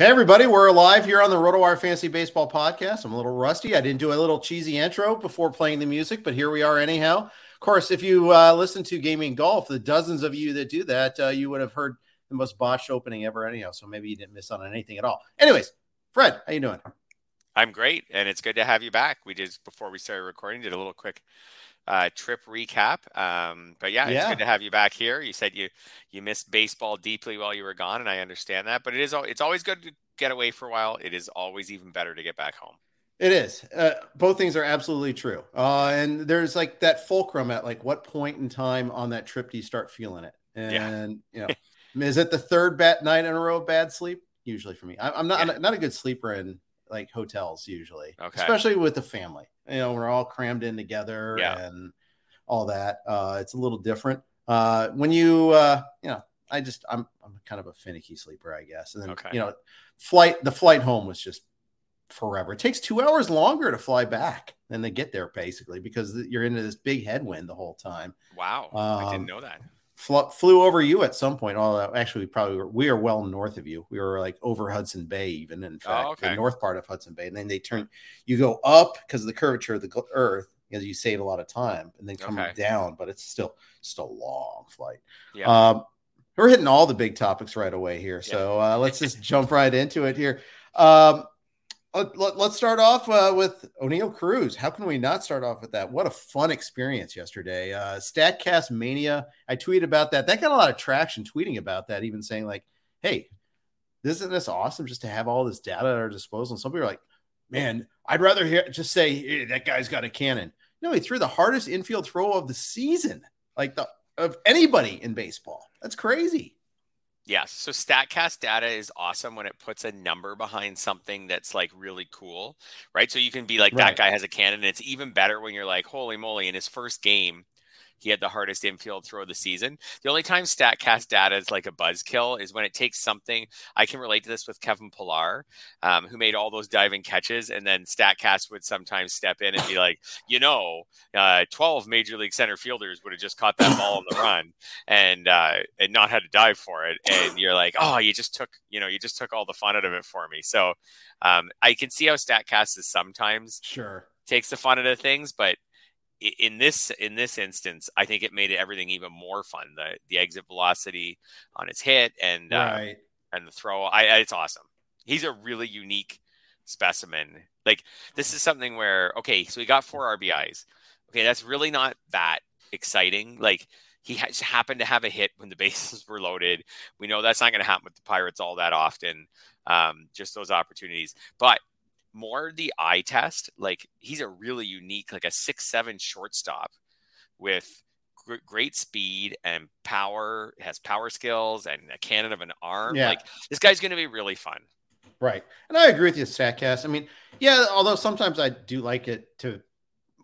Hey, everybody, we're live here on the RotoWire Fantasy Baseball Podcast. I'm a little rusty. I didn't do a little cheesy intro before playing the music, but here we are anyhow. Of course, if you uh, listen to Gaming Golf, the dozens of you that do that, uh, you would have heard the most botched opening ever anyhow. So maybe you didn't miss on anything at all. Anyways, Fred, how you doing? I'm great, and it's good to have you back. We did before we started recording, did a little quick uh, trip recap. Um, but yeah, yeah, it's good to have you back here. You said you you missed baseball deeply while you were gone, and I understand that. But it is it's always good to get away for a while. It is always even better to get back home. It is. Uh, both things are absolutely true. Uh, and there's like that fulcrum at like what point in time on that trip do you start feeling it? And yeah. you know, is it the third bad night in a row of bad sleep? Usually for me, I, am not yeah. I'm not a good sleeper in like hotels usually, okay. especially with the family. You know, we're all crammed in together yeah. and all that. Uh, it's a little different. Uh, when you, uh, you know, I just, I'm, I'm kind of a finicky sleeper, I guess. And then, okay. you know, flight, the flight home was just forever. It takes two hours longer to fly back than to get there, basically, because you're into this big headwind the whole time. Wow, um, I didn't know that fl- flew over you at some point. Although actually, we probably were, we are well north of you. We were like over Hudson Bay, even in fact, oh, okay. the north part of Hudson Bay. And then they turn, you go up because of the curvature of the Earth, because you save a lot of time, and then come okay. down. But it's still still a long flight. Yeah. Um, we're hitting all the big topics right away here, so uh, let's just jump right into it here. Um, let, us start off uh, with Oneil Cruz. How can we not start off with that? What a fun experience yesterday. Uh, Statcast Mania. I tweeted about that. That got a lot of traction tweeting about that, even saying, like, hey, isn't this awesome just to have all this data at our disposal? And some people are like, man, I'd rather hear just say hey, that guy's got a cannon. No, he threw the hardest infield throw of the season, like the of anybody in baseball. That's crazy. Yes. So StatCast data is awesome when it puts a number behind something that's like really cool, right? So you can be like, right. that guy has a cannon. And it's even better when you're like, holy moly, in his first game, he had the hardest infield throw of the season. The only time Statcast data is like a buzzkill is when it takes something. I can relate to this with Kevin Pillar, um, who made all those diving catches, and then Statcast would sometimes step in and be like, you know, uh, twelve major league center fielders would have just caught that ball on the run and uh, and not had to dive for it, and you're like, oh, you just took, you know, you just took all the fun out of it for me. So um, I can see how Statcast is sometimes sure takes the fun out of things, but in this in this instance, I think it made everything even more fun. The the exit velocity on his hit and uh, right. uh, and the throw. I, I, it's awesome. He's a really unique specimen. Like this is something where okay, so he got four RBIs. Okay, that's really not that exciting. Like he has happened to have a hit when the bases were loaded. We know that's not going to happen with the Pirates all that often. Um, just those opportunities, but more the eye test. Like he's a really unique, like a six seven shortstop with gr- great speed and power. Has power skills and a cannon of an arm. Yeah. Like this guy's going to be really fun. Right, and I agree with you, Statcast. I mean, yeah. Although sometimes I do like it to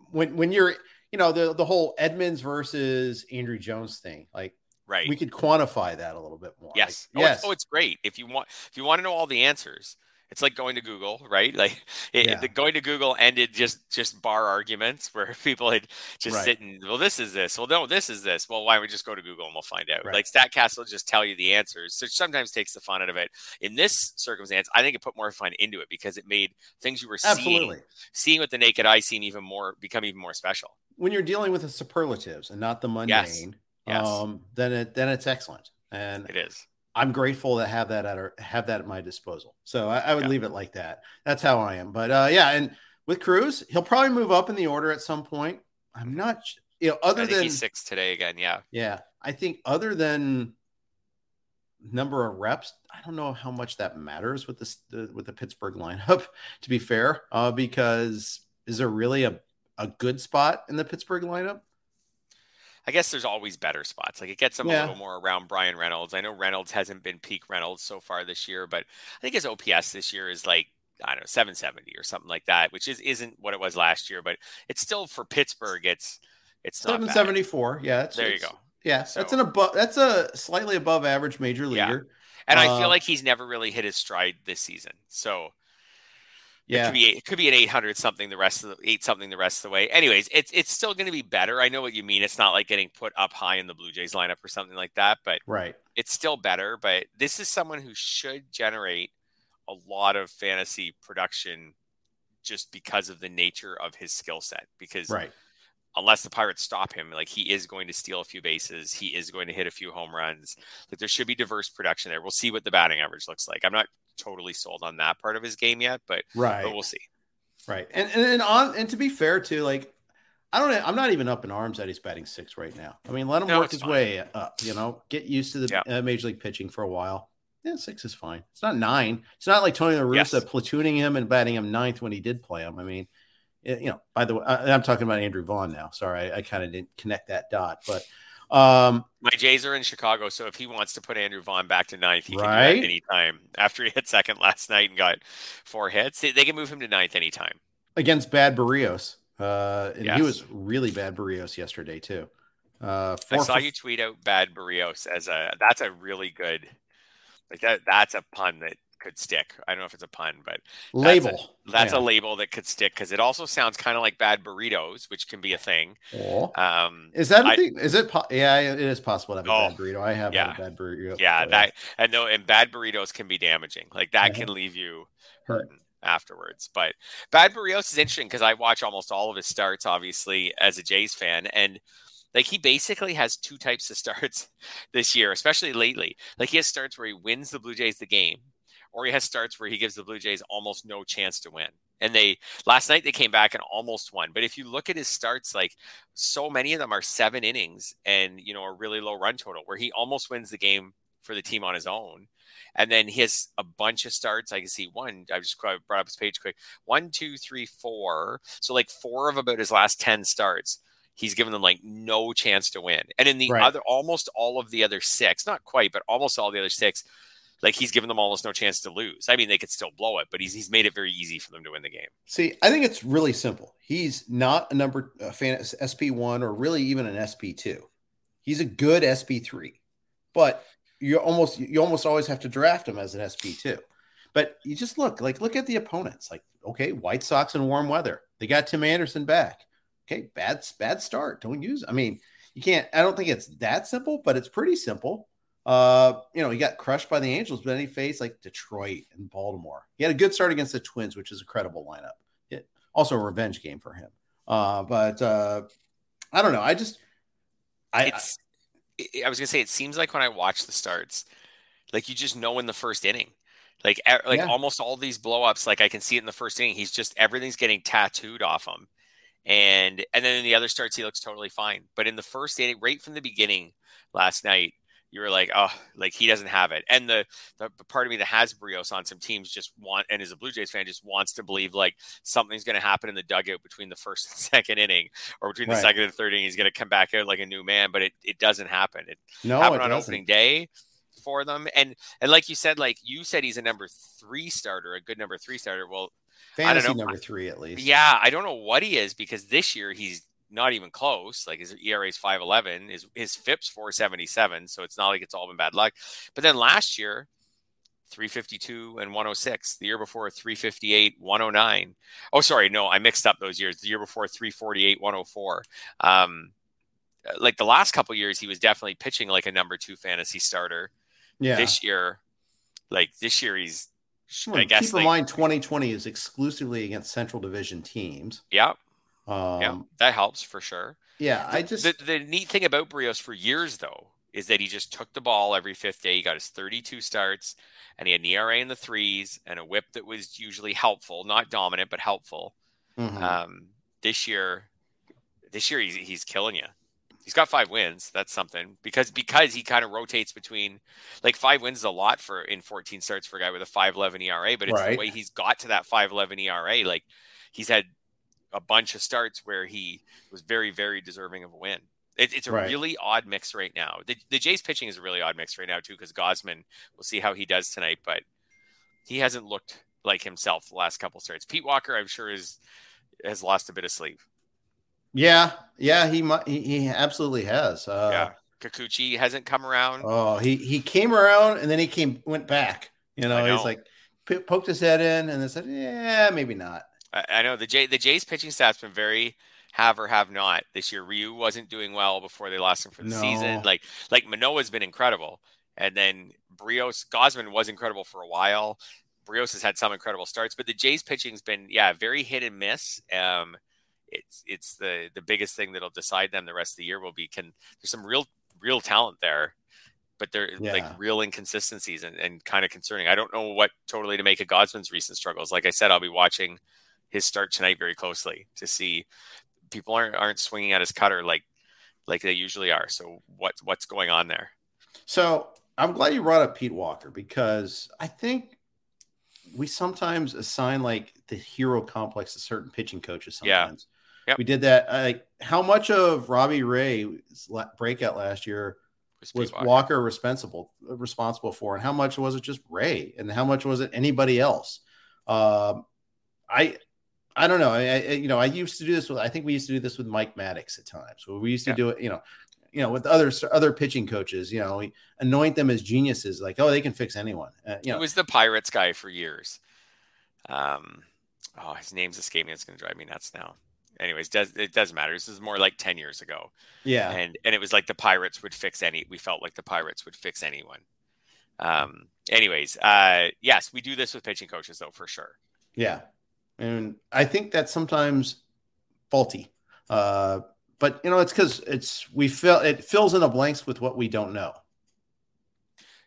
when when you're you know the the whole Edmonds versus Andruw Jones thing. Like right, we could quantify that a little bit more. Yes, like, oh, yes. It's, oh, it's great if you want if you want to know all the answers It's like going to Google, right? Like it, yeah. the going to Google ended just just bar arguments where people had just right. sitting. Well, this is this. Well, no, this is this. Well, why don't we just go to Google and we'll find out? Right. Like Statcast will just tell you the answers. So sometimes takes the fun out of it. In this circumstance, I think it put more fun into it because it made things you were Absolutely. seeing seeing with the naked eye seem even more become even more special. When you're dealing with the superlatives and not the mundane, yes. Yes. Um, then it then it's excellent. And it is. I'm grateful to have that at our, have that at my disposal. So I, I would yeah. leave it like that. That's how I am. But uh, yeah, and with Cruz, he'll probably move up in the order at some point. I'm not, you know, other than six today again. Yeah, yeah. I think other than number of reps, I don't know how much that matters with this the, with the Pittsburgh lineup. To be fair, uh, because is there really a a good spot in the Pittsburgh lineup? I guess there's always better spots. Like it gets them yeah. a little more around Bryan Reynolds. I know Reynolds hasn't been peak Reynolds so far this year, but I think his OPS this year is like I don't know 770 or something like that, which is isn't what it was last year, but it's still for Pittsburgh. It's it's 774. Yeah, it's, there you go. Yeah, so, that's an above. That's a slightly above average major leaguer. Yeah. And uh, I feel uh, like he's never really hit his stride this season. So yeah, it could be it could be an eight hundred something the rest of the eight something the rest of the way. Anyways, it's it's still going to be better. I know what you mean. It's not like getting put up high in the Blue Jays lineup or something like that, but right, it's still better. But this is someone who should generate a lot of fantasy production just because of the nature of his skill set. Because right. Unless the Pirates stop him, like he is going to steal a few bases, he is going to hit a few home runs. Like there should be diverse production there. We'll see what the batting average looks like. I'm not totally sold on that part of his game yet, but right, but we'll see. Right, and and, and on and to be fair too, like I don't. I'm not even up in arms that he's batting six right now. I mean, let him no, work his fine. way up. You know, get used to the yeah. uh, major league pitching for a while. Yeah, six is fine. It's not nine. It's not like Tony La Russa yes. platooning him and batting him ninth when he did play him. I mean, it, you know. By the way, I, am talking about Andrew Vaughn now. Sorry, I, I kind of didn't connect that dot, but um, My Jays are in Chicago, so if he wants to put Andrew Vaughn back to ninth, he right? can do anytime. After he hit second last night and got four hits, they, they can move him to ninth anytime. Against Bad Berrios. Uh, and yes. he was really bad Berrios yesterday, too. Uh, I saw you tweet out Bad Berrios as a that's a really good like that. That's a pun that could stick. I don't know if it's a pun, but label. That's a, that's yeah. a label that could stick because it also sounds kind of like bad burritos, which can be a thing. Oh. Um, is that a I, thing? Is it? Po- yeah, it is possible to have a oh, bad burrito. I have yeah. a bad burrito. Yeah, that and no, and bad burritos can be damaging. Like that can leave you hurting afterwards. But bad burritos is interesting because I watch almost all of his starts, obviously, as a Jays fan, and like he basically has two types of starts this year, especially lately. Like he has starts where he wins the Blue Jays the game or he has starts where he gives the Blue Jays almost no chance to win. And they last night they came back and almost won. But if you look at his starts, like so many of them are seven innings and you know a really low run total where he almost wins the game for the team on his own. And then he has a bunch of starts. I can see one. I just brought up his page quick. One, two, three, four. So like four of about his last ten starts he's given them like no chance to win. And in the right. other, almost all of the other six, not quite, but almost all the other six, like he's given them almost no chance to lose. I mean, they could still blow it, but he's he's made it very easy for them to win the game. See, I think it's really simple. He's not a number a fan SP one or really even an SP two. He's a good SP three, but you almost you almost always have to draft him as an SP two. But you just look like look at the opponents. Like okay, White Sox in warm weather. They got Tim Anderson back. Okay, bad bad start. Don't use. I mean, you can't. I don't think it's that simple, but it's pretty simple. Uh, you know, he got crushed by the Angels, but then he faced like Detroit and Baltimore. He had a good start against the Twins, which is a credible lineup. It, also a revenge game for him. Uh, but uh, I don't know. I just, I, it's, I, I was gonna say, it seems like when I watch the starts, like you just know in the first inning, like like yeah. almost all these blowups, like I can see it in the first inning. He's just everything's getting tattooed off him, and and then in the other starts he looks totally fine. But in the first inning, right from the beginning last night, you were like, oh, like he doesn't have it. And the, the part of me that has Berrios on some teams just want, and is a Blue Jays fan, just wants to believe like something's going to happen in the dugout between the first and second inning, or between the right. second and third inning. He's going to come back out like a new man, but it, it doesn't happen. It no, happened it on doesn't. opening day for them. And and like you said, like you said, he's a number three starter, a good number three starter. Well, fantasy number three at least. Yeah, I don't know what he is because this year he's not even close. Like his ERA is 511, his his FIP's 477, so it's not like it's all been bad luck. But then last year, 352 and 106. The year before, 358, 109. Oh, sorry, no, I mixed up those years. The year before, 348, 104. Um, like the last couple years, he was definitely pitching like a number two fantasy starter. Yeah. This year, like this year, he's. Well, I guess keep in like, mind, 2020 is exclusively against Central Division teams. Yeah. Um, yeah, that helps for sure. Yeah, the, I just the, the neat thing about Berrios for years though is that he just took the ball every fifth day. He got his 32 starts, and he had an ERA in the threes and a WHIP that was usually helpful, not dominant but helpful. Mm-hmm. Um, this year, this year he's he's killing you. He's got five wins. That's something because because he kind of rotates between like five wins is a lot for in 14 starts for a guy with a 5.11 ERA, but it's right. the way he's got to that 5.11 ERA. Like he's had a bunch of starts where he was very very deserving of a win. It, it's a right. really odd mix right now. The, the Jays pitching is a really odd mix right now too because Gausman. We'll see how he does tonight, but he hasn't looked like himself the last couple starts. Pete Walker, I'm sure, is has lost a bit of sleep. Yeah, yeah, he he, he absolutely has. Uh, yeah, Kikuchi hasn't come around. Oh, he he came around and then he came went back. You know, know. he's like poked his head in and then said, "Yeah, maybe not." I, I know the Jay the Jays pitching staff's been very have or have not this year. Ryu wasn't doing well before they lost him for the no. season. Like like Manoah's been incredible, and then Berrios Gausman was incredible for a while. Berrios has had some incredible starts, but the Jays pitching's been yeah very hit and miss. Um, it's it's the the biggest thing that'll decide them the rest of the year will be can there's some real real talent there but they're yeah. like real inconsistencies and, and kind of concerning. I don't know what totally to make of Gausman's recent struggles. Like I said, I'll be watching his start tonight very closely to see people aren't aren't swinging at his cutter like like they usually are. So what what's going on there? So I'm glad you brought up Pete Walker because I think we sometimes assign like the hero complex to certain pitching coaches. Sometimes, yeah, yep. we did that. Like, how much of Robbie Ray's breakout last year was, was Walker. Walker responsible responsible for, and how much was it just Ray, and how much was it anybody else? Um, I I don't know. I, I, you know, I used to do this with. I think we used to do this with Mike Maddux at times. Where we used to yeah. do it. You know, you know, with other other pitching coaches. You know, we anoint them as geniuses. Like, oh, they can fix anyone. Uh, you know, it was the Pirates guy for years. Um, oh, his name's escaping. It's going to drive me nuts now. Anyways, does it doesn't matter. This is more like ten years ago. Yeah, and and it was like the Pirates would fix any. We felt like the Pirates would fix anyone. Um. Anyways, uh, yes, we do this with pitching coaches though, for sure. Yeah, and I think that's sometimes faulty. Uh, but you know, it's because it's we fill it fills in the blanks with what we don't know.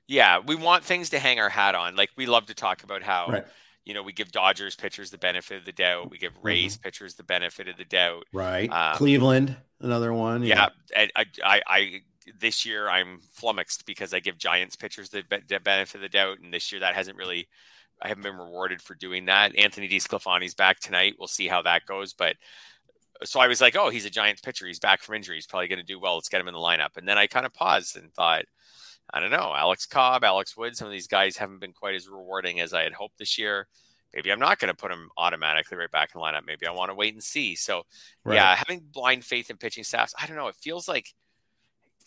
Yeah, we want things to hang our hat on. Like we love to talk about how right. you know we give Dodgers pitchers the benefit of the doubt, we give Rays mm-hmm. pitchers the benefit of the doubt. Right. Um, Cleveland, another one. Yeah, yeah. I, I, I this year I'm flummoxed because I give Giants pitchers the, the benefit of the doubt, and this year that hasn't really I haven't been rewarded for doing that. Anthony DeSclafani's back tonight. We'll see how that goes. But so I was like, oh, he's a Giants pitcher. He's back from injury. He's probably going to do well. Let's get him in the lineup. And then I kind of paused and thought, I don't know, Alex Cobb, Alex Wood, some of these guys haven't been quite as rewarding as I had hoped this year. Maybe I'm not going to put him automatically right back in the lineup. Maybe I want to wait and see. So, right. yeah, having blind faith in pitching staffs, I don't know. It feels like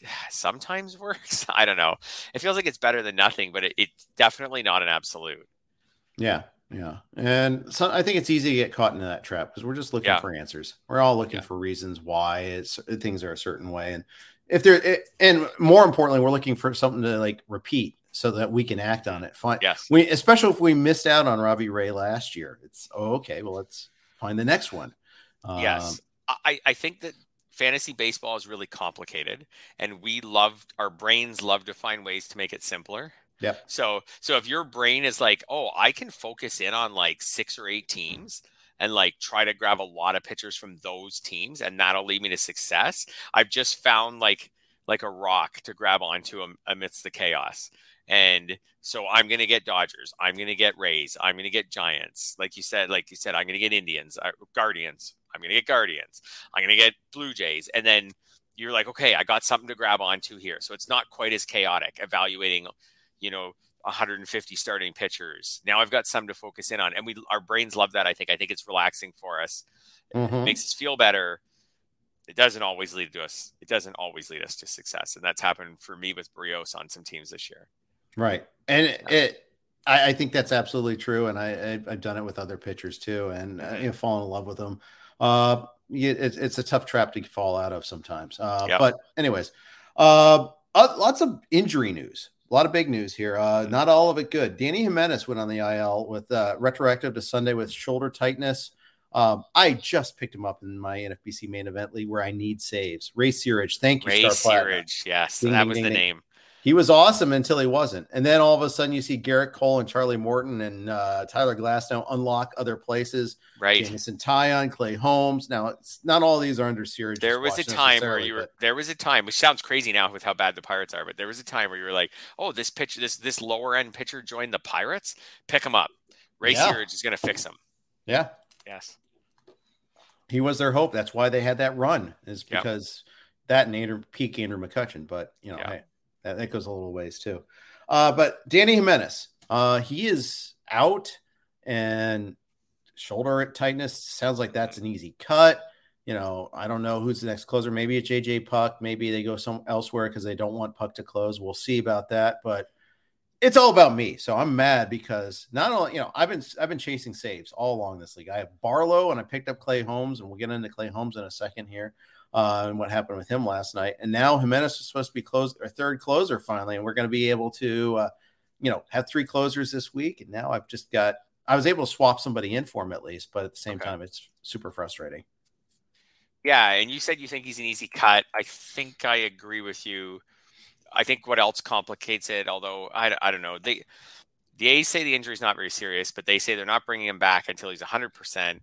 sometimes works. I don't know. It feels like it's better than nothing, but it, it's definitely not an absolute. Yeah, yeah, and so I think it's easy to get caught into that trap because we're just looking yeah. for answers. We're all looking yeah. for reasons why things are a certain way, and if there, and more importantly, we're looking for something to like repeat so that we can act on it. Fine. Yes. We, especially if we missed out on Robbie Ray last year, it's oh, okay. Well, let's find the next one. Yes, um, I, I think that fantasy baseball is really complicated, and we love our brains love to find ways to make it simpler. Yeah. So so if your brain is like, oh, I can focus in on like six or eight teams and like try to grab a lot of pitchers from those teams and that'll lead me to success. I've just found like like a rock to grab onto amidst the chaos. And so I'm going to get Dodgers. I'm going to get Rays. I'm going to get Giants. Like you said, like you said, I'm going to get Indians, uh, Guardians. I'm going to get Guardians. I'm going to get Blue Jays. And then you're like, okay, I got something to grab onto here. So it's not quite as chaotic evaluating you know 150 starting pitchers. Now I've got some to focus in on, and we our brains love that. I think I think it's relaxing for us. Mm-hmm. It makes us feel better. It doesn't always lead to us. It doesn't always lead us to success, and that's happened for me with Berrios on some teams this year. Right, and it, it I, I, think that's absolutely true, and I, have done it with other pitchers too, and uh, you know, fall in love with them. Uh, it, it's a tough trap to fall out of sometimes. Uh, yep. But anyways, uh, lots of injury news. A lot of big news here. Uh, not all of it good. Dany Jimenez went on the IL with uh, retroactive to Sunday with shoulder tightness. Um, I just picked him up in my NFBC main event league where I need saves. Ray Searage, thank you, Ray Searage. Yes, ding, that was ding, the ding. name he was awesome until he wasn't. And then all of a sudden, you see Gerrit Cole and Charlie Morton and uh, Tyler Glasnow unlock other places. Right. Jameson Taillon, Clay Holmes. Now, it's not all these are under Searage. There was a time where you were. But... There was a time, which sounds crazy now with how bad the Pirates are, but there was a time where you were like, "Oh, this pitcher, this this lower end pitcher joined the Pirates. Pick him up. Ray yeah. Searage is going to fix him." Yeah. Yes. He was their hope. That's why they had that run. Is because yep. that and Andrew, peak Andrew McCutchen. But you know, yep. I, that, that goes a little ways too. Uh, but Dany Jimenez, uh, he is out and shoulder tightness. Sounds like that's an easy cut. You know, I don't know who's the next closer. Maybe it's JJ Puk. Maybe they go some elsewhere because they don't want Puk to close. We'll see about that. But it's all about me. So I'm mad because not only, you know, I've been I've been chasing saves all along this league. I have Barlow and I picked up Clay Holmes, and we'll get into Clay Holmes in a second here uh, and what happened with him last night. And now Jimenez is supposed to be closed, our third closer finally, and we're going to be able to, uh, you know, have three closers this week. And now I've just got, I was able to swap somebody in for him at least, but at the same okay. time, it's super frustrating. Yeah, and you said you think he's an easy cut. I think I agree with you. I think what else complicates it, although I, I don't know, they the A's say the injury is not very serious, but they say they're not bringing him back until he's 100%. There's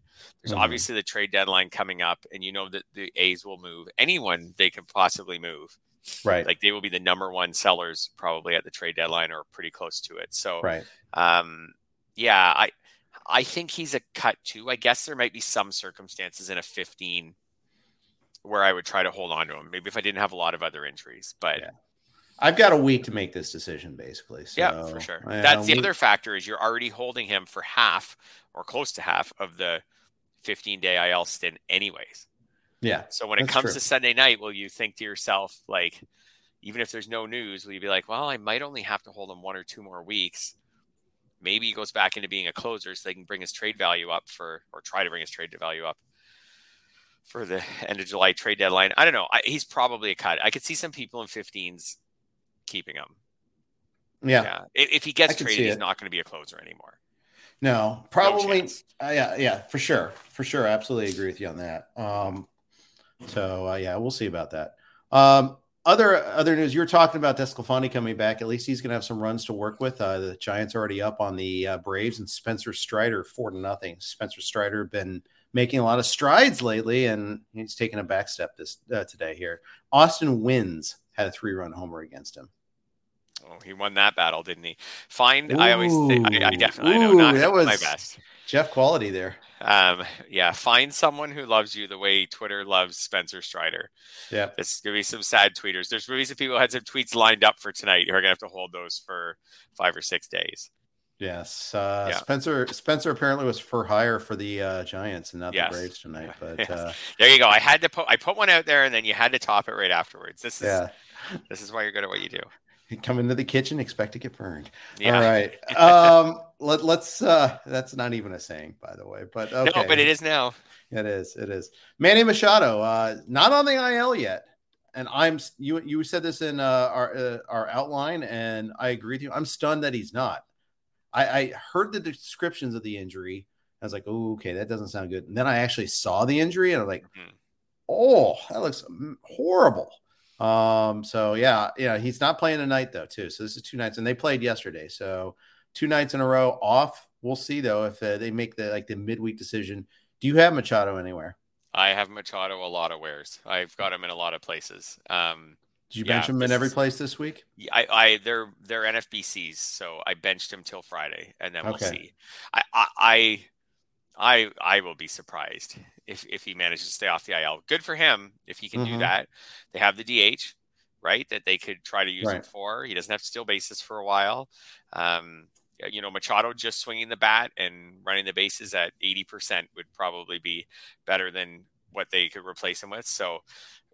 mm-hmm. obviously the trade deadline coming up, and you know that the A's will move anyone they can possibly move. Right. Like they will be the number one sellers probably at the trade deadline or pretty close to it. So, right. Um, yeah, I, I think he's a cut too. I guess there might be some circumstances in a 15 where I would try to hold on to him. Maybe if I didn't have a lot of other injuries, but yeah. I've got a week to make this decision, basically. So, yeah, for sure. That's the we... other factor is you're already holding him for half or close to half of the 15 day IL stint, anyways. Yeah. So when it comes true. to Sunday night, will you think to yourself, like, even if there's no news, will you be like, well, I might only have to hold him one or two more weeks? Maybe he goes back into being a closer so they can bring his trade value up for, or try to bring his trade value up for the end of July trade deadline. I don't know. I, he's probably a cut. I could see some people in 15s keeping him. Yeah. yeah. If, he gets traded, he's not going to be a closer anymore. No, probably. No uh, yeah, yeah, for sure, for sure. Absolutely agree with you on that. Um, so uh, yeah, we'll see about that. Um, other other news, you were talking about DeSclafani coming back. At least he's going to have some runs to work with. Uh, the Giants already up on the uh, Braves and Spencer Strider four to nothing. Spencer Strider been making a lot of strides lately, and he's taken a back step this uh, today here. Austin Wynns had a three run homer against him. Oh, he won that battle, didn't he? Find. Ooh, I always. Think, I, I, definitely. Ooh, I know. Not that was my best. Jeff quality there. Um. Yeah. Find someone who loves you the way Twitter loves Spencer Strider. Yeah. There's gonna be some sad tweeters. There's gonna be some people who had some tweets lined up for tonight who are gonna have to hold those for five or six days. Yes, uh, yeah. Spencer. Spencer apparently was for hire for the uh, Giants and not yes. the Braves tonight. But yes. uh, there you go. I had to put. I put one out there, and then you had to top it right afterwards. This is. Yeah. This is why you're good at what you do. Come into the kitchen, expect to get burned. Yeah. All right. Um, let, us uh, That's not even a saying, by the way. But okay. No, but it is now. It is. It is. Manny Machado, uh, not on the IL yet and I'm you you said this in uh, our uh, our outline, and I agree with you. I'm stunned that he's not. I, I heard the descriptions of the injury. I was like, oh, okay, that doesn't sound good. And then I actually saw the injury and I'm like, mm-hmm. oh, that looks horrible. Um, so yeah, yeah, he's not playing tonight though, too. So this is two nights, and they played yesterday. So two nights in a row off. We'll see though if uh, they make the like the midweek decision. Do you have Machado anywhere? I have Machado a lot of wheres. I've got him in a lot of places. Um, did you bench him in every is, place this week? I, I, they're they're NFBCs, so I benched him till Friday, and then we'll okay. see. I, I, I, I will be surprised if if he manages to stay off the IL. Good for him if he can mm-hmm. do that. They have the DH, right? That they could try to use right. him for. He doesn't have to steal bases for a while. Um, you know, Machado just swinging the bat and running the bases at eighty percent would probably be better than what they could replace him with. So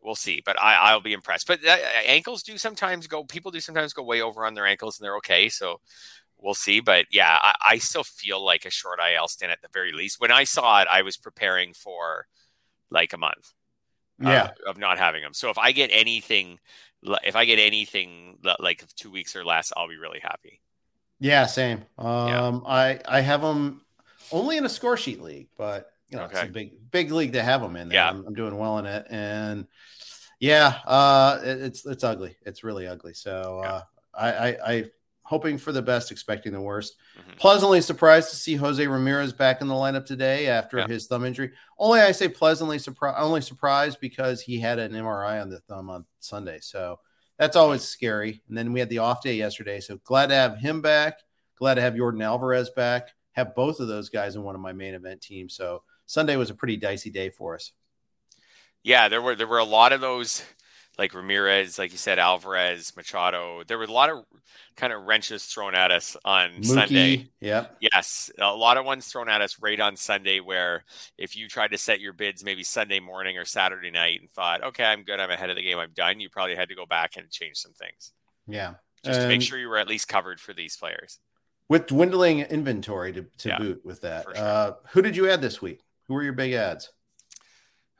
we'll see. But I, I'll be impressed. But uh, ankles do sometimes go. People do sometimes go way over on their ankles, and they're okay. So we'll see. But yeah, I, I, still feel like a short IL stint at the very least. When I saw it, I was preparing for like a month. Yeah. Uh, of not having them. So if I get anything, if I get anything like two weeks or less, I'll be really happy. Yeah, same. Um, yeah. I I have them only in a score sheet league, but you know okay. it's a big big league to have them in. There. Yeah, I'm, I'm doing well in it, and yeah, uh, it, it's it's ugly. It's really ugly. So yeah. uh, I, I I hoping for the best, expecting the worst. Mm-hmm. Pleasantly surprised to see Jose Ramirez back in the lineup today after yeah. his thumb injury. Only I say pleasantly surprised, only surprised because he had an MRI on the thumb on Sunday. So that's always scary. And then we had the off day yesterday. So glad to have him back. Glad to have Yordan Alvarez back. Have both of those guys in one of my main event teams. So Sunday was a pretty dicey day for us. Yeah, there were there were a lot of those like Ramirez, like you said, Alvarez, Machado. There were a lot of kind of wrenches thrown at us on Mookie, Sunday. Yeah. Yes. A lot of ones thrown at us right on Sunday where if you tried to set your bids maybe Sunday morning or Saturday night and thought, okay, I'm good, I'm ahead of the game, I'm done, you probably had to go back and change some things. Yeah. Just to make sure you were at least covered for these players. With dwindling inventory to, to yeah, boot with that. Sure. Uh, who did you add this week? Who were your big ads?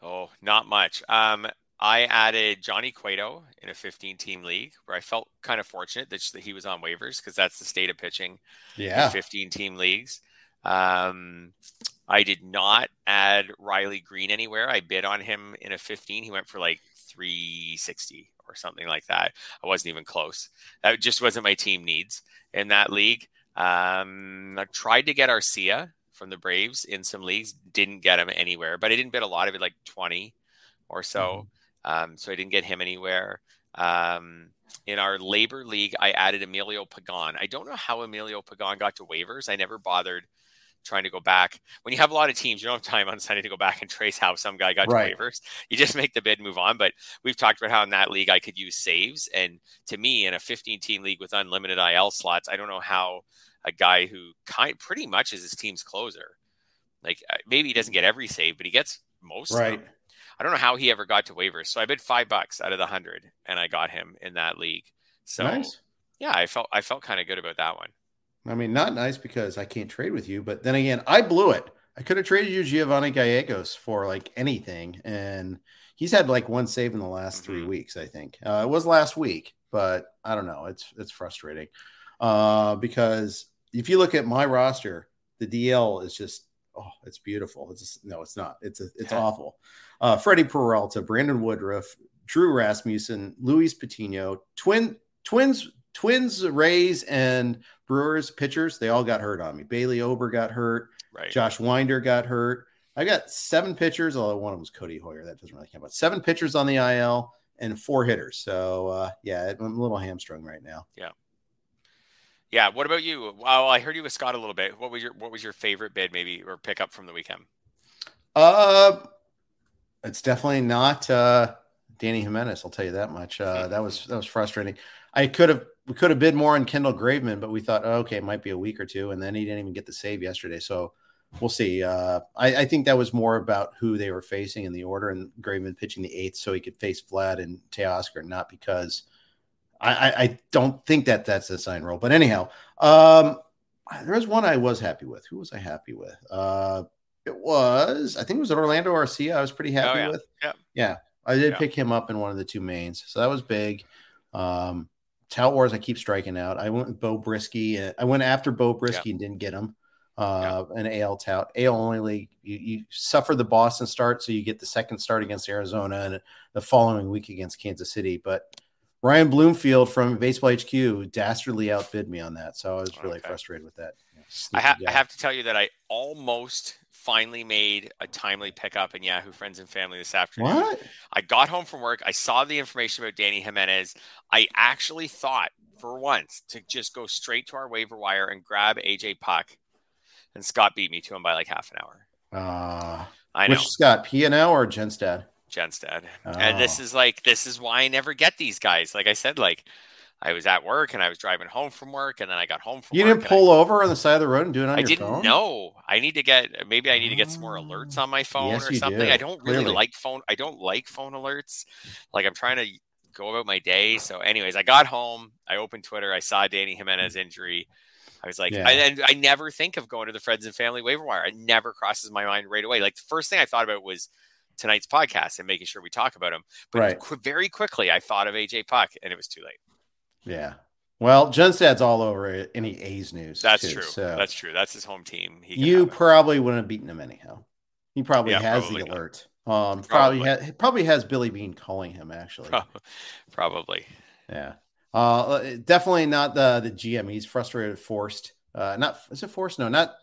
Oh, not much. Um, I added Johnny Cueto in a 15 team league where I felt kind of fortunate that he was on waivers because that's the state of pitching. Yeah. 15 team leagues. Um, I did not add Riley Greene anywhere. I bid on him in a 15. He went for like 360 or something like that. I wasn't even close. That just wasn't my team needs in that league. Um, I tried to get Arcia from the Braves in some leagues, didn't get him anywhere, but I didn't bid a lot of it, like 20 or so. Mm-hmm. Um, so I didn't get him anywhere. Um, in our labor league, I added Emilio Pagan. I don't know how Emilio Pagan got to waivers. I never bothered trying to go back. When you have a lot of teams, you don't have time on Sunday to go back and trace how some guy got right. to waivers. You just make the bid, move on. But we've talked about how in that league I could use saves. And to me, in a 15 team league with unlimited IL slots, I don't know how a guy who kind pretty much is his team's closer. Like uh, maybe he doesn't get every save, but he gets most. Right. I don't know how he ever got to waivers. So I bid five bucks out of the hundred, and I got him in that league. So nice. yeah, I felt I felt kind of good about that one. I mean, not nice because I can't trade with you, but then again, I blew it. I could have traded you Giovanni Gallegos for like anything, and he's had like one save in the last mm-hmm. three weeks. I think uh, it was last week, but I don't know. It's it's frustrating uh, because if you look at my roster, the DL is just oh, it's beautiful. It's just, no, it's not. It's a, it's awful uh, Freddie Peralta, Brandon Woodruff, Drew Rasmussen, Luis Patino, twin twins, twins, Rays and Brewers pitchers. They all got hurt on me. Bailey Ober got hurt. Right. Josh Winder got hurt. I got seven pitchers, although one of them was Cody Hoyer. That doesn't really count. But seven pitchers on the IL and four hitters. So uh, yeah, I'm a little hamstrung right now. Yeah. Yeah. What about you? Well, I heard you with Scott a little bit. What was your What was your favorite bid, maybe, or pickup from the weekend? Uh, it's definitely not uh, Dany Jimenez. I'll tell you that much. Uh, that was that was frustrating. I could have we could have bid more on Kendall Graveman, but we thought, oh, okay, it might be a week or two, and then he didn't even get the save yesterday. So we'll see. Uh, I, I, think that was more about who they were facing in the order, and Graveman pitching the eighth so he could face Vlad and Teoscar, not because I, I, I don't think that that's a sign roll. But anyhow, um, there was one I was happy with. Who was I happy with? Uh, it was, I think it was Orlando Arcia. I was pretty happy oh, yeah. with. Yeah. Yeah. I did yeah. pick him up in one of the two mains. So that was big. Um, Tout Wars, I keep striking out. I went with Beau Brieske. I went after Beau Brieske yeah. and didn't get him. Uh, yeah. an AL tout, AL only league. You, you suffer the Boston start, so you get the second start against Arizona and the following week against Kansas City. But Ryan Bloomfield from Baseball HQ dastardly outbid me on that, so I was really okay. frustrated with that. I, ha- I, have to tell you that I almost finally made a timely pickup in Yahoo Friends and Family this afternoon. What? I got home from work. I saw the information about Dany Jimenez. I actually thought for once to just go straight to our waiver wire and grab AJ Puk. And Scott beat me to him by like half an hour. Uh, I know. Which Scott, Piano or Jenstad? Jenstad. Oh. And this oh. is like, this is why I never get these guys. Like I said, like, I was at work and I was driving home from work, and then I got home from. Work. You didn't pull I, over on the side of the road and do it on I your didn't phone? know. I need to get uh, maybe I need to get some more alerts on my phone yes, or something. Do. I don't really Clearly. like phone. I don't like phone alerts. Mm. Like I'm trying to go about my day. So, anyways, I got home. I opened Twitter. I saw Dany Jimenez mm. injury. I was like, yeah. I, and I never think of going to the friends and family waiver wire. It never crosses my mind right away. Like the first thing I thought about was tonight's podcast and making sure we talk about him. But right. qu- very quickly, I thought of AJ Puk, and it was too late. Yeah. Well, Jenstad's all over any A's news. That's too, true. So That's true. That's his home team. you probably wouldn't have beaten him anyhow. He probably yeah, has probably the not. alert. Um, probably probably, ha- probably has Billy Beane calling him actually. probably. Yeah. Uh, definitely not the the GM. He's frustrated, forced. Uh, not is it forced? No, not.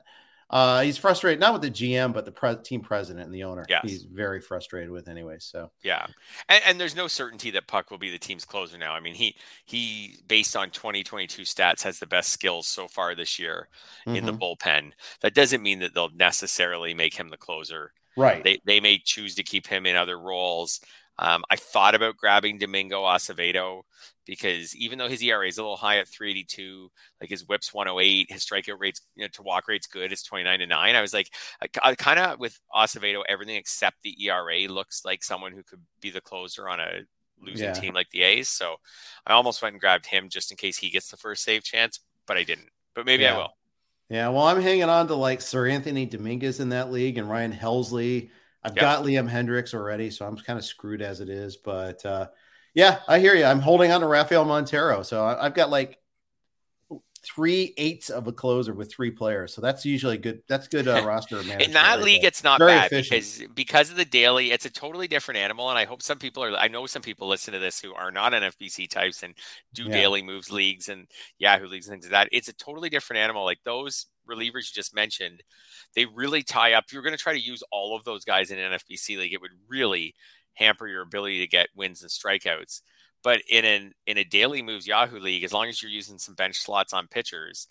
Uh, he's frustrated not with the GM, but the pre- team president and the owner. Yes. he's very frustrated with anyway. So yeah, and, and, there's no certainty that Puk will be the team's closer now. I mean, he he based on 2022 stats has the best skills so far this year mm-hmm. in the mm-hmm. bullpen. That doesn't mean that they'll necessarily make him the closer. Right. They they may choose to keep him in other roles. Um, I thought about grabbing Domingo Acevedo because even though his ERA is a little high at 382, like his whips 108, his strikeout rates you know, to walk rate's good. It's 29 to 9. I was like, I, I kind of with Acevedo, everything except the ERA looks like someone who could be the closer on a losing yeah. team like the A's. So I almost went and grabbed him just in case he gets the first save chance, but I didn't. But maybe yeah. I will. Yeah, well, I'm hanging on to like Seranthony Dominguez in that league and Ryan Helsley. I've yep. got Liam Hendriks already, so I'm kind of screwed as it is. But uh, yeah, I hear you. I'm holding on to Rafael Montero, so I, have got like three eighths of a closer with three players. So that's usually good. That's good uh, roster management. In that right league, there. it's not Very bad efficient. because because of the daily, it's a totally different animal. And I hope some people are. I know some people listen to this who are not NFBC types and do yeah. daily moves leagues and Yahoo leagues and things like that. It's a totally different animal. Like those relievers you just mentioned, they really tie up. If you're going to try to use all of those guys in an NFBC league, it would really hamper your ability to get wins and strikeouts. But in an in a daily moves Yahoo league, as long as you're using some bench slots on pitchers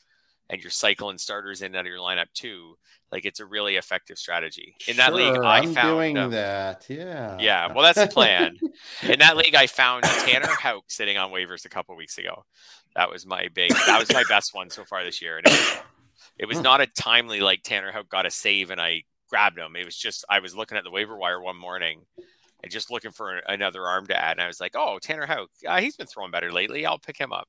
and you're cycling starters in and out of your lineup too, like it's a really effective strategy. In that league, I I'm found doing um, that. Yeah. Yeah. Well, that's the plan. in that league, I found Tanner Houck sitting on waivers a couple weeks ago. That was my big. That was my best one so far this year. And it was, it was not a timely like Tanner Houck got a save and I grabbed him. It was just I was looking at the waiver wire one morning and just looking for another arm to add. And I was like, oh, Tanner Houck, uh, he's been throwing better lately. I'll pick him up.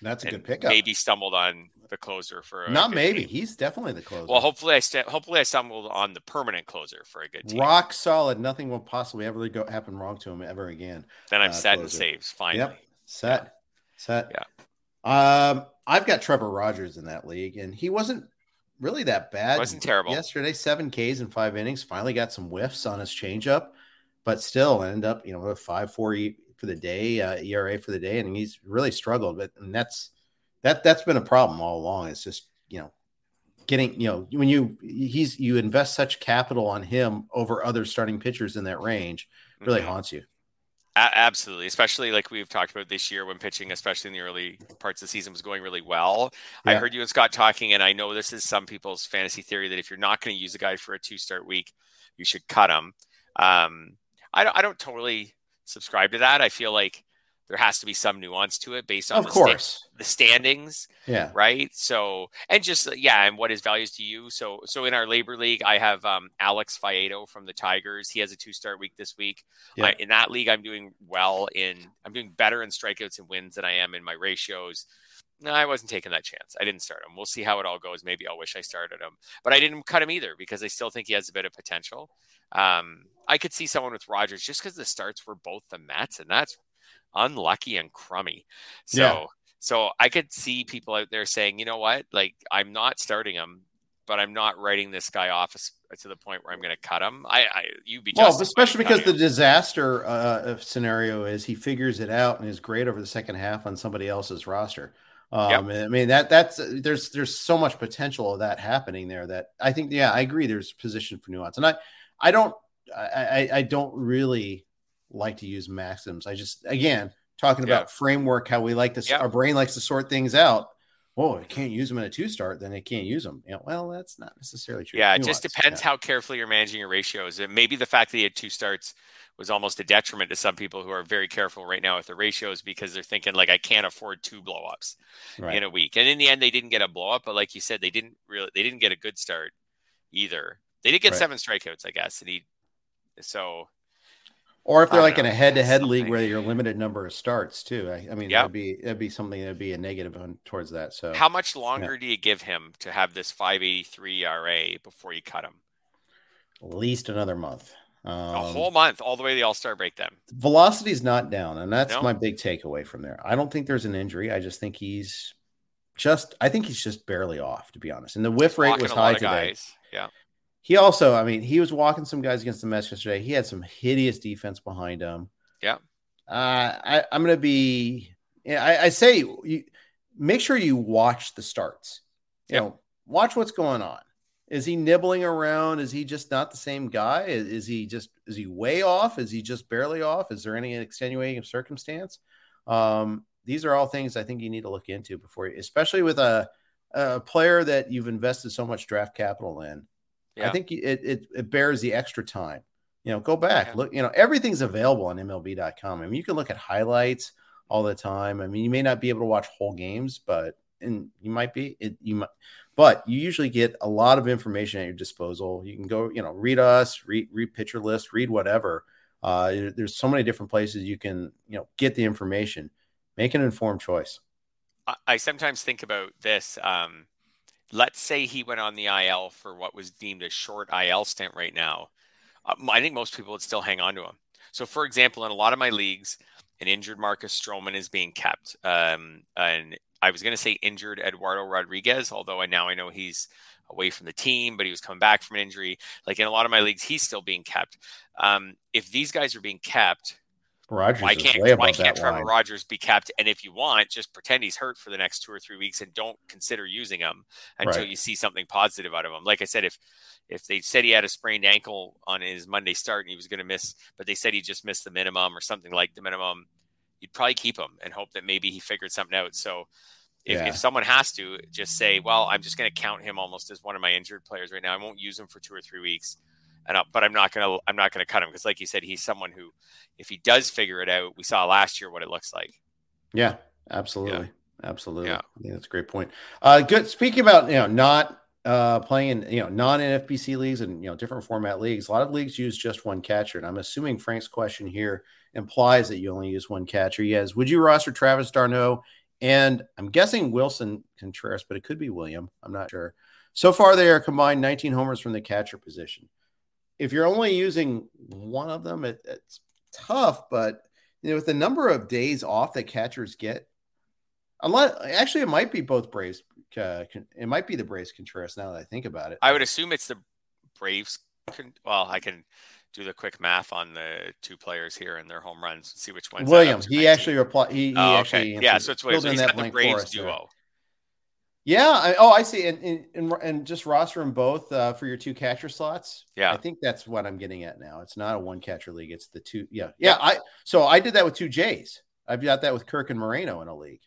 That's a and good pickup. Maybe stumbled on the closer for not maybe. Team. He's definitely the closer. Well, hopefully I st- hopefully I stumbled on the permanent closer for a good team. Rock solid. Nothing will possibly ever go happen wrong to him ever again. Then I'm uh, set closer. and saves. Finally. Yep. Set. Yeah. Set. Yeah. Um, I've got Trevor Rogers in that league, and he wasn't really that bad. Wasn't terrible yesterday. Seven Ks in five innings. Finally got some whiffs on his changeup but still ended up, you know, a five four for the day, uh, ERA for the day, and he's really struggled. But and that's that that's been a problem all along. It's just you know getting you know when you he's you invest such capital on him over other starting pitchers in that range really mm-hmm. haunts you. A- absolutely, especially like we've talked about this year when pitching, especially in the early parts of the season, was going really well. Yeah. I heard you and Scott talking, and I know this is some people's fantasy theory that if you're not going to use a guy for a two start week, you should cut him. Um, I don't, I don't totally subscribe to that. I feel like there has to be some nuance to it based on of the, course. The standings. Yeah. Right. So, and just, yeah. And what is values to you? So, so in our labor league, I have um, Alex Faedo from the Tigers. He has a two start week this week. Yeah. I, in that league, I'm doing well in, I'm doing better in strikeouts and wins than I am in my ratios. No, I wasn't taking that chance. I didn't start him. We'll see how it all goes. Maybe I'll wish I started him, but I didn't cut him either because I still think he has a bit of potential. Um, I could see someone with Rogers just because the starts were both the Mets, and that's unlucky and crummy. So, yeah. so I could see people out there saying, you know what, like I'm not starting him, but I'm not writing this guy off to the point where I'm going to cut him. I, I you'd be well, especially because the disaster uh, scenario is he figures it out and is great over the second half on somebody else's roster. Um, yep. I mean that that's there's there's so much potential of that happening there that I think yeah I agree there's position for nuance and I I don't I, I don't really like to use maxims. I just again talking about yeah. framework, how we like to yep. our brain likes to sort things out. Oh, I can't use them in a two start, then I can't use them. You know, well, that's not necessarily true. Yeah, it just depends yeah. how carefully you're managing your ratios. And maybe the fact that he had two starts was almost a detriment to some people who are very careful right now with the ratios because they're thinking like I can't afford two blowups right. in a week. And in the end, they didn't get a blow up, but like you said, they didn't really they didn't get a good start either. They did get right. seven strikeouts, I guess, and he so Or if they're like know, in a head-to-head league where you're limited number of starts too. I, I mean, yep. that'd be that'd be something that'd be a negative on towards that. So, how much longer yeah. do you give him to have this 583 ERA before you cut him? At least another month. Um, a whole month, all the way to the All Star break. Then velocity's not down, and that's no. my big takeaway from there. I don't think there's an injury. I just think he's just. I think he's just barely off, to be honest. And the whiff rate was high today. Guys. Yeah. He also, I mean, he was walking some guys against the Mets yesterday. He had some hideous defense behind him. Yeah. Uh, I, I'm going to be. I, I say you make sure you watch the starts. You know, watch what's going on. Is he nibbling around? Is he just not the same guy? Is, is, he just is he way off? Is he just barely off? Is there any extenuating circumstance? Um, these are all things I think you need to look into before, you, especially with a, a player that you've invested so much draft capital in. Yeah. I think it, it, it bears the extra time. You know, go back, yeah. look. You know, everything's available on MLB.com. I mean, you can look at highlights all the time. I mean, you may not be able to watch whole games, but and you might be it, you might but you usually get a lot of information at your disposal. You can go, you know, read us, read, read pitcher list, read whatever. Uh, there's so many different places you can, you know, get the information. Make an informed choice. I sometimes think about this. Um, let's say he went on the IL for what was deemed a short IL stint right now. Um, I think most people would still hang on to him. So, for example, in a lot of my leagues, an injured Marcus Stroman is being kept. Um, and I was going to say injured Eduardo Rodriguez, although I now I know he's away from the team, but he was coming back from an injury. Like in a lot of my leagues, he's still being kept. Um, if these guys are being kept, Rogers why can't why can't Trevor line. Rogers be kept? And if you want, just pretend he's hurt for the next two or three weeks and don't consider using him until right. you see something positive out of him. Like I said, if if they said he had a sprained ankle on his Monday start and he was going to miss, but they said he just missed the minimum or something like the minimum, you'd probably keep him and hope that maybe he figured something out. So if, yeah. if someone has to just say, well, I'm just going to count him almost as one of my injured players right now. I won't use him for two or three weeks. And I'll, but I'm not going to, I'm not to cut him. Cause like you said, he's someone who, if he does figure it out, we saw last year what it looks like. Yeah, absolutely. Yeah. Absolutely. Yeah. Think that's a great point. Uh, good. Speaking about, you know, not, uh, playing you know non NFBC leagues and you know different format leagues. A lot of leagues use just one catcher, and I'm assuming Frank's question here implies that you only use one catcher. Yes. Would you roster Travis d'Arnaud? And I'm guessing Willson Contreras, but it could be William. I'm not sure. So far, they are combined 19 homers from the catcher position. If you're only using one of them, it, it's tough. But you know, with the number of days off that catchers get, unless actually, it might be both Braves. Uh, it might be the Braves Contreras. Now that I think about it, I would assume it's the Braves. Well, I can do the quick math on the two players here and their home runs. See which one. Williams. He actually replied. He, he oh, actually okay. yeah. So it's Williams. So he's got the Braves duo. There. Yeah. I, oh, I see. And, and, and just roster them both uh, for your two catcher slots. Yeah. I think that's what I'm getting at now. It's not a one catcher league. It's the two. Yeah. Yeah. I so I did that with two Jays. I've got that with Kirk and Moreno in a league.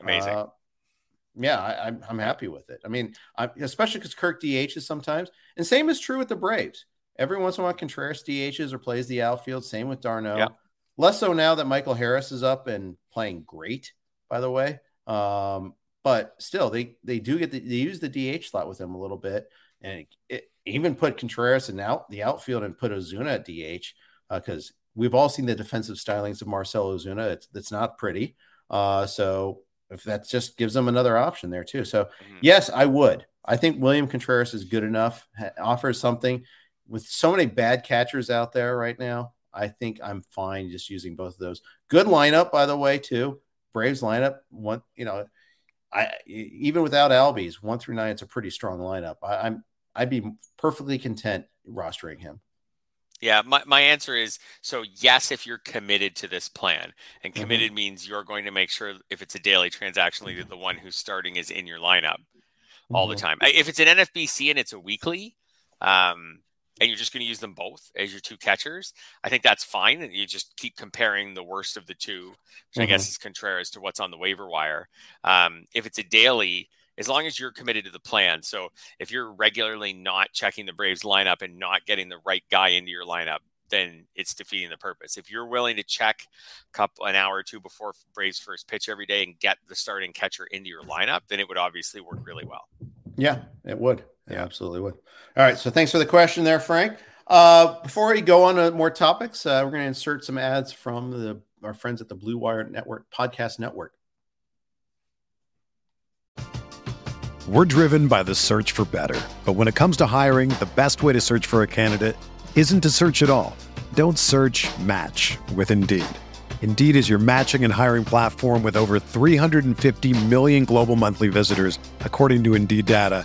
Amazing. Uh, yeah, I, am I'm, I'm happy with it. I mean, I, especially because Kirk DHs sometimes, and same is true with the Braves. Every once in a while, Contreras DHs or plays the outfield. Same with d'Arnaud. Yeah. Less so now that Michael Harris is up and playing great, by the way. Um, but still, they they do get the, they use the DH slot with him a little bit, and it, it even put Contreras in out the outfield and put Ozuna at DH because uh, we've all seen the defensive stylings of Marcell Ozuna. It's that's not pretty. Uh, so if that just gives them another option there too. So mm-hmm. yes, I would. I think William Contreras is good enough, offers something with so many bad catchers out there right now, I think I'm fine just using both of those. Good lineup, by the way, too. Braves lineup, one, you know, I even without Albies, one through nine, it's a pretty strong lineup. I, I'm I'd be perfectly content rostering him. Yeah, my, my answer is so yes, if you're committed to this plan, and mm-hmm. committed mm-hmm. means you're going to make sure if it's a daily transaction that the one who's starting is in your lineup all mm-hmm. the time. If it's an NFBC and it's a weekly, um, and you're just going to use them both as your two catchers, I think that's fine. And you just keep comparing the worst of the two, which mm-hmm. I guess mm-hmm. is Contreras to what's on the waiver wire. Um, if it's a daily, as long as you're committed to the plan. So if you're regularly not checking the Braves lineup and not getting the right guy into your lineup, then it's defeating the purpose. If you're willing to check a couple an hour or two before Braves first pitch every day and get the starting catcher into your lineup, then it would obviously work really well. Yeah, it would. Yeah, absolutely would. All right. So thanks for the question there, Frank. Uh, before we go on to more topics, uh, we're going to insert some ads from the our friends at the Blue Wire Network Podcast Network. We're driven by the search for better, but when it comes to hiring, the best way to search for a candidate isn't to search at all. Don't search. Match with Indeed. Indeed is your matching and hiring platform with over 350 million global monthly visitors, according to Indeed data,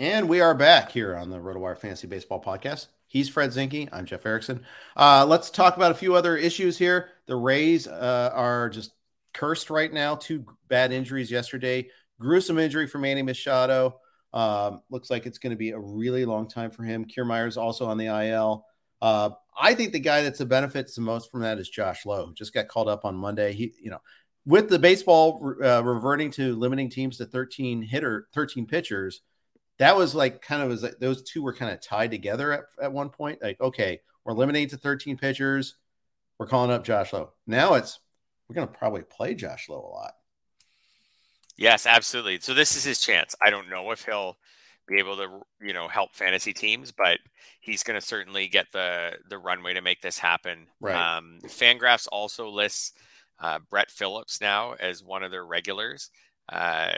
And we are back here on the RotoWire Fantasy Baseball Podcast. He's Fred Zinkie. I'm Jeff Erickson. Uh, let's talk about a few other issues here. The Rays uh, are just cursed right now. Two bad injuries yesterday. Gruesome injury for Manny Margot. Um, looks like it's going to be a really long time for him. Kiermaier's also on the IL. Uh, I think the guy that's the benefits the most from that is Josh Lowe. Just got called up on Monday. He, you know, with the baseball uh, reverting to limiting teams to 13 hitter, 13 pitchers that was like kind of was like those two were kind of tied together at, at one point. Like, okay, we're limiting to 13 pitchers. We're calling up Josh Lowe. Now it's we're going to probably play Josh Lowe a lot. Yes, absolutely. So this is his chance. I don't know if he'll be able to, you know, help fantasy teams, but he's going to certainly get the the runway to make this happen. Right. Um, Fangraphs also lists uh, Brett Phillips now as one of their regulars. Uh,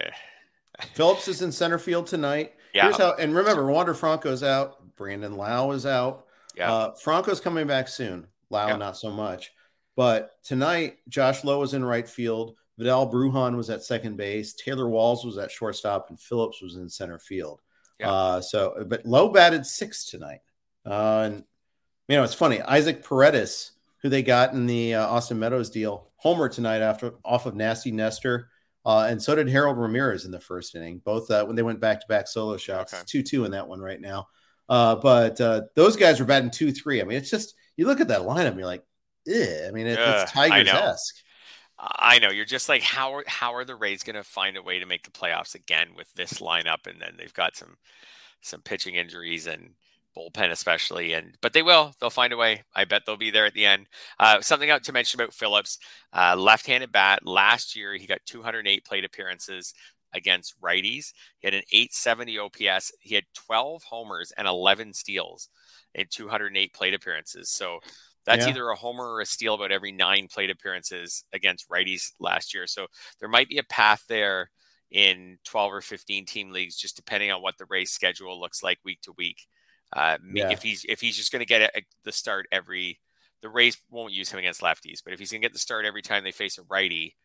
Phillips is in center field tonight. Yeah. Here's how, and remember, Wander Franco's out. Brandon Lowe is out. Yeah. Uh, Franco's coming back soon. Lowe, yeah. not so much. But tonight, Josh Lowe was in right field. Vidal Bruján was at second base. Taylor Walls was at shortstop, and Phillips was in center field. Yeah. Uh, so, but Lowe batted six tonight. Uh, and you know, it's funny. Isaac Paredes, who they got in the uh, Austin Meadows deal, homer tonight after off of nasty Nestor. Uh, and so did Harold Ramirez in the first inning, both uh, when they went back to back solo shots, okay. 2 2 in that one right now. Uh, but uh, those guys were batting 2 3. I mean, it's just, you look at that lineup, you're like, I mean, it, it's Tigers esque. I know you're just like how are how are the Rays going to find a way to make the playoffs again with this lineup, and then they've got some some pitching injuries and bullpen especially and but they will they'll find a way i bet they'll be there at the end. Uh, something out to mention about phillips uh, left-handed bat last year he got 208 plate appearances against righties. He had an 870 ops he had 12 homers and 11 steals in 208 plate appearances. So that's yeah. either a homer or a steal about every nine plate appearances against righties last year. So there might be a path there in 12 or 15 team leagues just depending on what the race schedule looks like week to week uh, yeah. If he's if he's just going to get a, a, the start every, the Rays won't use him against lefties. But if he's going to get the start every time they face a righty,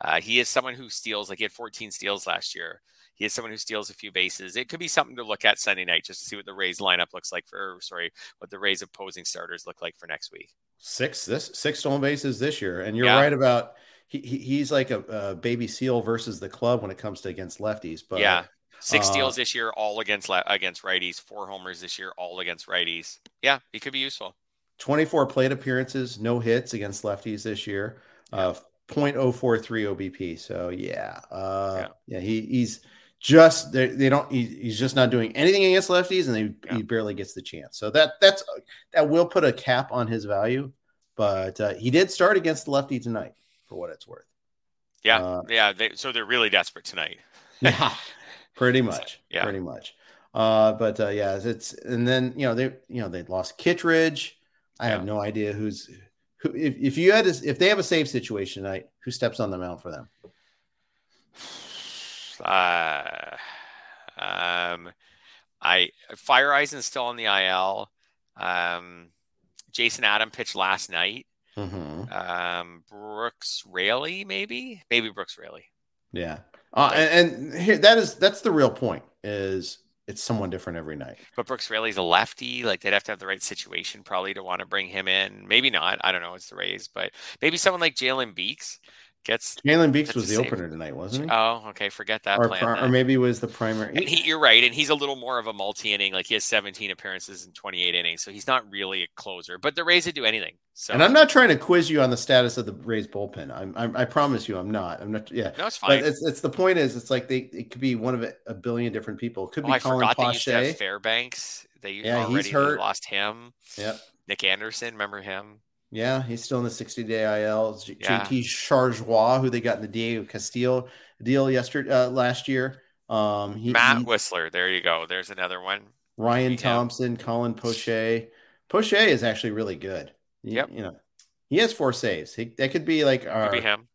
uh, he is someone who steals. Like he had 14 steals last year. He is someone who steals a few bases. It could be something to look at Sunday night just to see what the Rays lineup looks like for. sorry, what the Rays opposing starters look like for next week. Six this six stolen bases this year, and you're yeah. right about he, he's like a, a, baby seal versus the club when it comes to against lefties. But yeah, Six uh, steals this year, all against against righties. Four homers this year, all against righties. Yeah, he could be useful. 24 plate appearances, no hits against lefties this year. Uh, 0.043 OBP. So yeah, uh, yeah, yeah he, he's just they, they don't he, he's just not doing anything against lefties, and they, yeah. he barely gets the chance. So that that's that will put a cap on his value. But uh, he did start against the lefty tonight, for what it's worth. Yeah, uh, yeah. They, so they're really desperate tonight. yeah, Pretty much. Yeah. Pretty much. Uh, but uh, yeah, it's and then you know they you know they lost Kittredge. I yeah. have no idea who's who. If, if you had a, if they have a save situation tonight, who steps on the mound for them? Uh, um, I Fire Eisen's still on the IL. Um, Jason Adam pitched last night. Mm-hmm. Um, Brooks Raley, maybe, maybe Brooks Raley. Yeah, uh, and, and here that is that's the real point is it's someone different every night. But Brooks Raley's a lefty. Like they'd have to have the right situation probably to want to bring him in. Maybe not. I don't know. It's the Rays, but maybe someone like Jalen Beeks gets Jalen Beeks was the opener tonight, wasn't he? Oh, okay. Forget that or, plan. Or maybe it was the primary. He, you're right, and he's a little more of a multi inning. Like he has 17 appearances in 28 innings, so he's not really a closer. But the Rays would do anything. So, and I'm not trying to quiz you on the status of the Rays bullpen. I'm, I'm i promise you, I'm not. I'm not. Yeah, no, it's fine. But it's, it's the point is, it's like they it could be one of a, a billion different people. It could oh, be I Colin Poche. they used to have Fairbanks. They yeah, already he's hurt. lost him. Yep. Nick Anderson, remember him? Yeah, he's still in the 60 day IL. Yeah. JT Chargois, who they got in the Diego Castillo deal yesterday uh, last year. Um, he, Matt he, Wisler, there you go. There's another one. Ryan Thompson, Colin Poche. Poche is actually really good. He, yep. You know, he has four saves. He, that could be like our, could be him.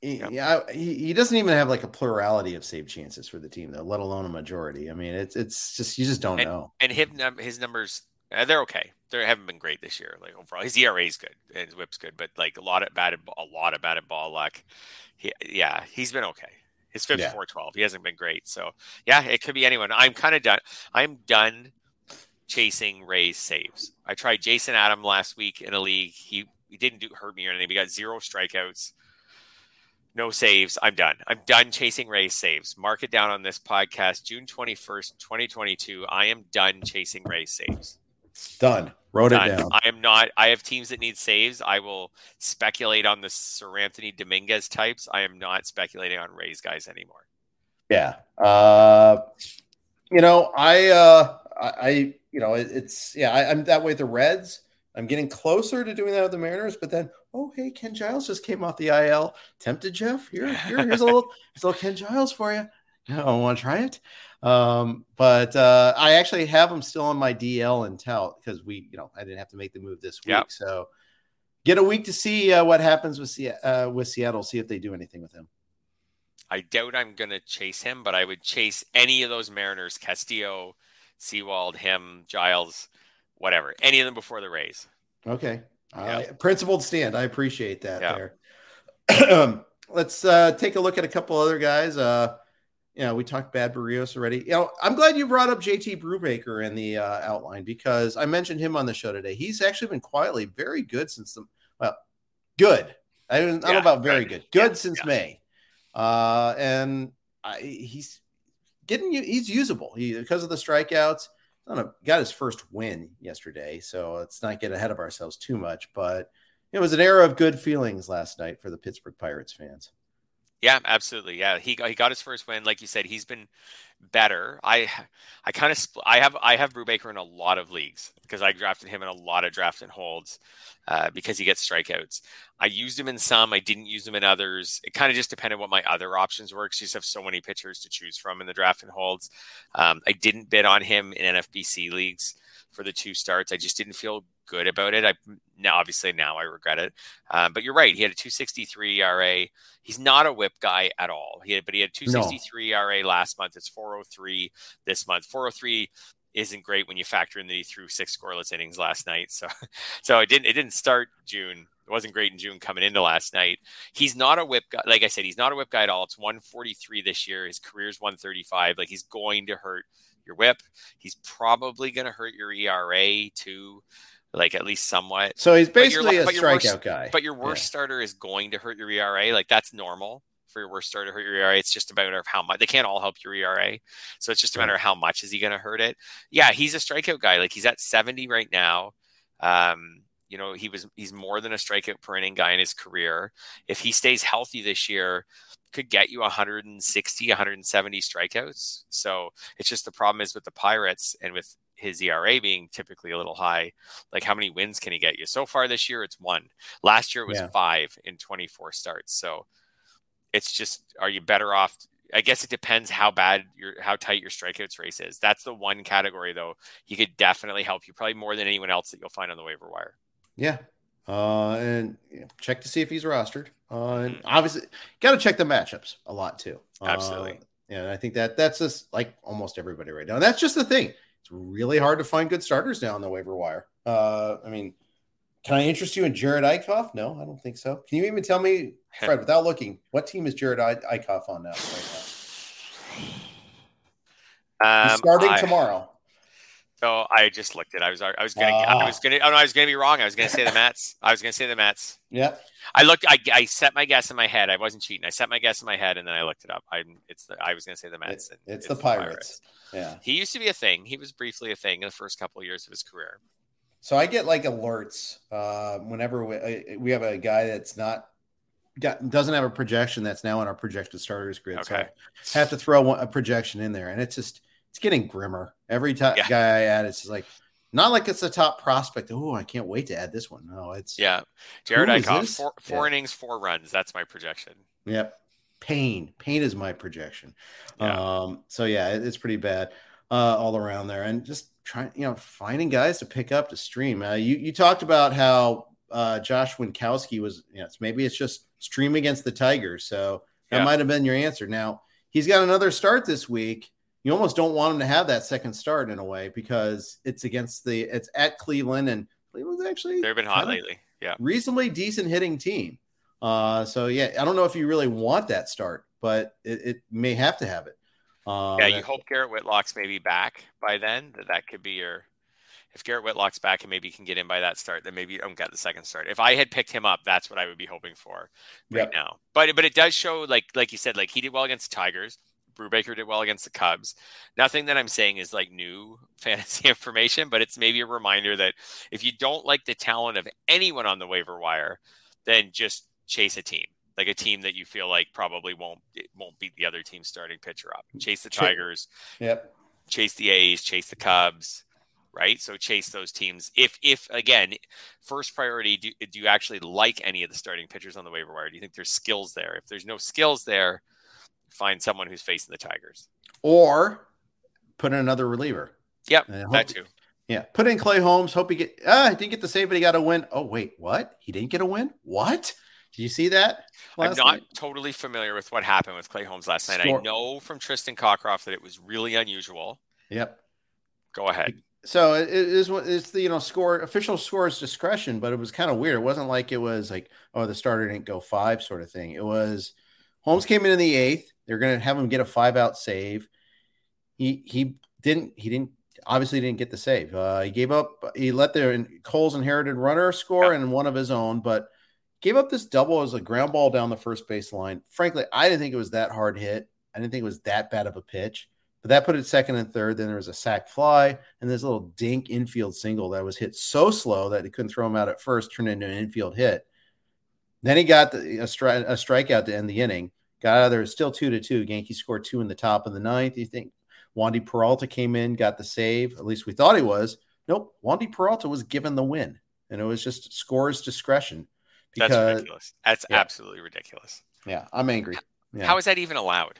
He. Yeah, he, he doesn't even have like a plurality of save chances for the team, though, let alone a majority. I mean, it's it's just you just don't and, know. And his, his numbers uh, they're okay. They haven't been great this year. Like overall, his ERA is good and his WHIP's good, but like a lot of bad, a lot of bad ball luck. He, yeah, he's been okay. His fifth yeah. four twelve. He hasn't been great. So yeah, it could be anyone. I'm kind of done. I'm done chasing Ray's saves. I tried Jason Adam last week in a league. He he didn't do hurt me or anything. We got zero strikeouts, no saves. I'm done. I'm done chasing Ray's saves. Mark it down on this podcast, June 21st, 2022. I am done chasing Ray's saves. Done. Wrote Done. it down. I am not. I have teams that need saves. I will speculate on the Seranthony Dominguez types. I am not speculating on Rays guys anymore. Yeah. Uh, you know, I, uh, I, you know, it, it's yeah. I, am that way. with The Reds. I'm getting closer to doing that with the Mariners, but then, oh hey, Ken Giles just came off the IL. Tempted Jeff. Here, here here's a little, here's a little Ken Giles for you. I want to try it. Um, but uh, I actually have him still on my DL and tout because we, you know, I didn't have to make the move this week. Yep. So get a week to see uh, what happens with, uh, with Seattle, see if they do anything with him. I doubt I'm going to chase him, but I would chase any of those Mariners, Castillo, Sewald, him, Giles, whatever, any of them before the Rays. Okay. Yep. principled stand. I appreciate that yep. there. Let's uh, take a look at a couple other guys. You know, we talked bad Berrios already. You know, I'm glad you brought up JT Brubaker in the uh, outline because I mentioned him on the show today. He's actually been quietly very good since the well, good. I don't, yeah, know about very good. Good yeah, since yeah. May, uh, and I, he's getting he's usable. He because of the strikeouts. A, got his first win yesterday, so let's not get ahead of ourselves too much. But it was an era of good feelings last night for the Pittsburgh Pirates fans. Yeah, absolutely. Yeah, he he got his first win. Like you said, he's been better. I I kind of I have I have Brubaker in a lot of leagues because I drafted him in a lot of draft and holds uh, because he gets strikeouts. I used him in some. I didn't use him in others. It kind of just depended what my other options were because you just have so many pitchers to choose from in the draft and holds. Um, I didn't bid on him in NFBC leagues for the two starts. I just didn't feel good about it. I now obviously now I regret it. Uh, but you're right. He had a 263 ERA. He's not a whip guy at all. He had, but he had 263 no. ERA last month. It's 403 this month. 403 isn't great when you factor in that he threw six scoreless innings last night. So, so it didn't it didn't start June. It wasn't great in June coming into last night. He's not a whip guy. Like I said, he's not a whip guy at all. It's 143 this year. His career's 135. Like he's going to hurt your whip. He's probably going to hurt your ERA too like at least somewhat. So he's basically a strikeout worst, guy. But your worst yeah. starter is going to hurt your ERA. Like that's normal for your worst starter to hurt your ERA. It's just a matter of how much they can't all help your ERA. So it's just a matter of how much is he going to hurt it. Yeah, he's a strikeout guy. Like he's at 70 right now. Um, you know, he was he's more than a strikeout per inning guy in his career. If he stays healthy this year, could get you 160, 170 strikeouts. So it's just the problem is with the Pirates and with his ERA being typically a little high, like how many wins can he get you? So far this year, it's one. Last year it was yeah. five in 24 starts. So it's just, are you better off? I guess it depends how bad your, how tight your strikeouts race is. That's the one category though. He could definitely help you, probably more than anyone else that you'll find on the waiver wire. Yeah. Uh, and you know, check to see if he's rostered. Uh, and obviously, got to check the matchups a lot too. Absolutely. Uh, yeah, I think that that's just like almost everybody right now. And that's just the thing. It's really hard to find good starters now on the waiver wire. Uh, I mean, Can I interest you in Jerad Eickhoff? No, I don't think so. Can you even tell me, Fred, without looking, what team is Jerad Eickhoff on now? Right now? Um, starting I, tomorrow. So I just looked at. I was. I was gonna. Uh, I was gonna. Oh no, I was gonna be wrong. I was gonna say the Mets. I was gonna say the Mets. Yeah. I looked. I, I set my guess in my head. I wasn't cheating. I set my guess in my head, and then I looked it up. I. It's the. I was gonna say the Mets. It, it's, it's, the, Pirates. the Pirates. Yeah. He used to be a thing. He was briefly a thing in the first couple of years of his career. So I get like alerts uh, whenever we, we have a guy that's not got doesn't have a projection that's now on our projected starters grid. Okay. So I have to throw a projection in there, and it's just it's getting grimmer every time yeah. guy I add. It's like not like it's a top prospect. Oh, I can't wait to add this one. No, it's yeah. Jerad Eickhoff, four, four yeah. innings, four runs. That's my projection. Yep. Pain. Pain is my projection. Yeah. Um, so yeah, it, it's pretty bad uh, all around there. And just trying, you know, finding guys to pick up to stream. Uh, you you talked about how uh, Josh Winkowski was. You know, it's, maybe it's just stream against the Tigers. So that yeah. might have been your answer. Now he's got another start this week. You almost don't want him to have that second start in a way because it's against the it's at Cleveland and Cleveland's actually they've been hot lately. Yeah, reasonably decent hitting team. Uh, so yeah, I don't know if you really want that start, but it, it may have to have it. Um, yeah, you hope Garrett Whitlock's maybe back by then. That that could be your. If Garrett Whitlock's back and maybe you can get in by that start, then maybe you don't get the second start. If I had picked him up, that's what I would be hoping for right yep. now. But but it does show like like you said, like he did well against the Tigers. Brubaker did well against the Cubs. Nothing that I'm saying is like new fantasy information, but it's maybe a reminder that if you don't like the talent of anyone on the waiver wire, then just chase a team like a team that you feel like probably won't won't beat the other team starting pitcher up. Chase the Tigers. Yep. Chase the A's, chase the Cubs, right? So chase those teams. If if again, first priority, do, do you actually like any of the starting pitchers on the waiver wire? Do you think there's skills there? If there's no skills there, find someone who's facing the Tigers. Or put in another reliever. Yep, that too. Yeah, put in Clay Holmes. Hope he get. Ah, he didn't get the save, but he got a win. Oh wait, what? He didn't get a win. What? Did you see that? I'm not night? totally familiar with what happened with Clay Holmes last night. Score. I know from Tristan Cockcroft that it was really unusual. Yep. Go ahead. So it is it's the you know score official scores discretion, but it was kind of weird. It wasn't like it was like oh the starter didn't go five sort of thing. It was Holmes came in in the eighth. They're going to have him get a five out save. He he didn't he didn't obviously didn't get the save. Uh, he gave up. He let the Cole's inherited runner score and one of his own, but Gave up this double as a ground ball down the first base line. Frankly, I didn't think it was that hard hit. I didn't think it was that bad of a pitch. But that put it second and third. Then there was a sac fly and this little dink infield single that was hit so slow that he couldn't throw him out at first, turned into an infield hit. Then he got the, a, stri- a strikeout to end the inning. Got out of there, still two to two. Yankees scored two in the top of the ninth. You think Wandy Peralta came in, got the save? At least we thought he was. Nope. Wandy Peralta was given the win, and it was just scores discretion. Because, That's ridiculous. That's yeah. absolutely ridiculous. Yeah, I'm angry. Yeah. How is that even allowed?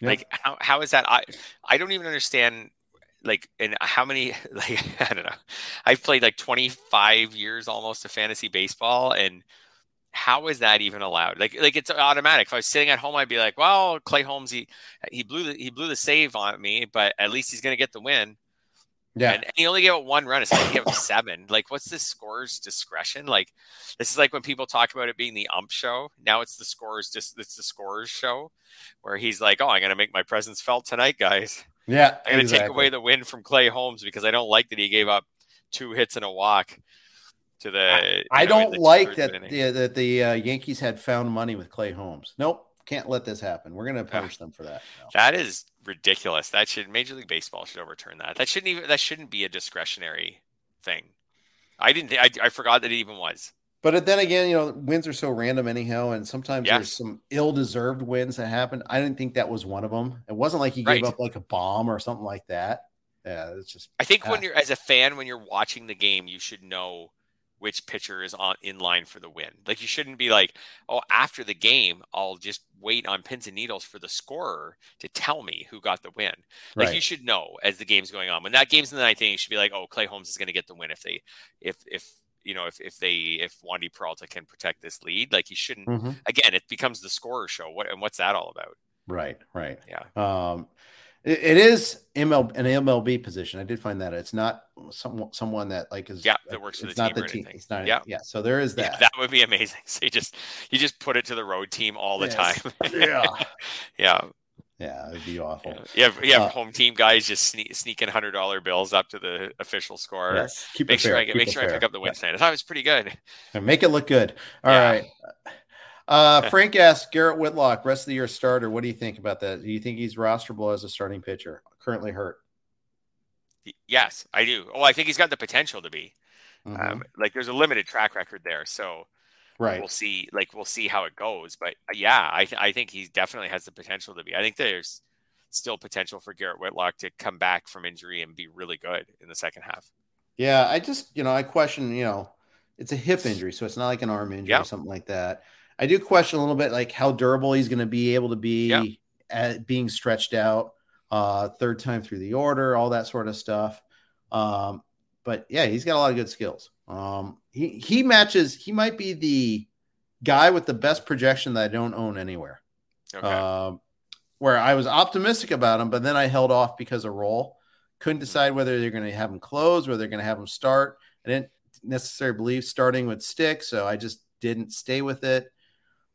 Yeah. Like how how is that? I I don't even understand. Like and how many like I don't know. I've played like 25 years almost of fantasy baseball, and how is that even allowed? Like like it's automatic. If I was sitting at home, I'd be like, well, Clay Holmes he he blew the he blew the save on me, but at least he's gonna get the win. Yeah. And, and he only gave up one run. It's like he gave up seven. Like, what's the score's discretion? Like, this is like when people talk about it being the ump show. Now it's the scorer's just it's the scorer's show where he's like, Oh, I'm gonna make my presence felt tonight, guys. Yeah. I'm gonna exactly. take away the win from Clay Holmes because I don't like that he gave up two hits and a walk to the I, I know, don't like that the, that the uh, Yankees had found money with Clay Holmes. Nope. Can't let this happen. We're gonna punish yeah. them for that. No. That is ridiculous. That should Major League Baseball should overturn that. That shouldn't even that shouldn't be a discretionary thing. I didn't. I, I forgot that it even was. But then again, you know, wins are so random anyhow, and sometimes yes. there's some ill-deserved wins that happen. I didn't think that was one of them. It wasn't like he right. gave up like a bomb or something like that. Yeah, it's just. I think when you're as a fan, when you're watching the game, you should know which pitcher is on in line for the win. Like you shouldn't be like, oh, after the game, I'll just wait on pins and needles for the scorer to tell me who got the win. Like right. you should know as the game's going on. When that game's in the ninth inning, you should be like, oh, Clay Holmes is going to get the win if they, if if you know, if if they if Wandy Peralta can protect this lead. Like you shouldn't. Mm-hmm. Again, it becomes the scorer show. What and what's that all about? Right. Right. Yeah. Um, it, it is ML an MLB position. I did find that it's not some, someone that like is yeah that works for it's the not team. the team. It's not yeah yeah. So there is that. Yeah, that would be amazing. So you just you just put it to the road team all the Yes. time. Yeah. yeah. Yeah, it'd be awful. Yeah. You have, you have Uh, home team guys just sneak, sneaking hundred dollar bills up to the official score. Yes. Keep Make it sure fair. I get, keep make it sure I pick up the win tonight. I thought it was pretty good. And make it look good. All Yeah. right. Uh, Frank asked Garrett Whitlock, rest of the year starter. What do you think about that? Do you think he's rosterable as a starting pitcher? Currently hurt. Yes, I do. Oh, I think he's got the potential to be. Mhm. Um, like there's a limited track record there, so right. we'll see. Like we'll see how it goes. But uh, yeah, I th- I think he definitely has the potential to be. I think there's still potential for Garrett Whitlock to come back from injury and be really good in the second half. Yeah, I just, you know, I question, you know, it's a hip injury, so it's not like an arm injury Yeah. or something like that. I do question a little bit like how durable he's going to be able to be Yeah. at being stretched out uh third time through the order, all that sort of stuff. Um but yeah, he's got a lot of good skills. Um he he matches he might be the guy with the best projection that I don't own anywhere. Okay. Um, where I was optimistic about him, but then I held off because of role. Couldn't decide whether they're going to have him close, whether they're going to have him start. I didn't necessarily believe starting would stick, so I just didn't stay with it.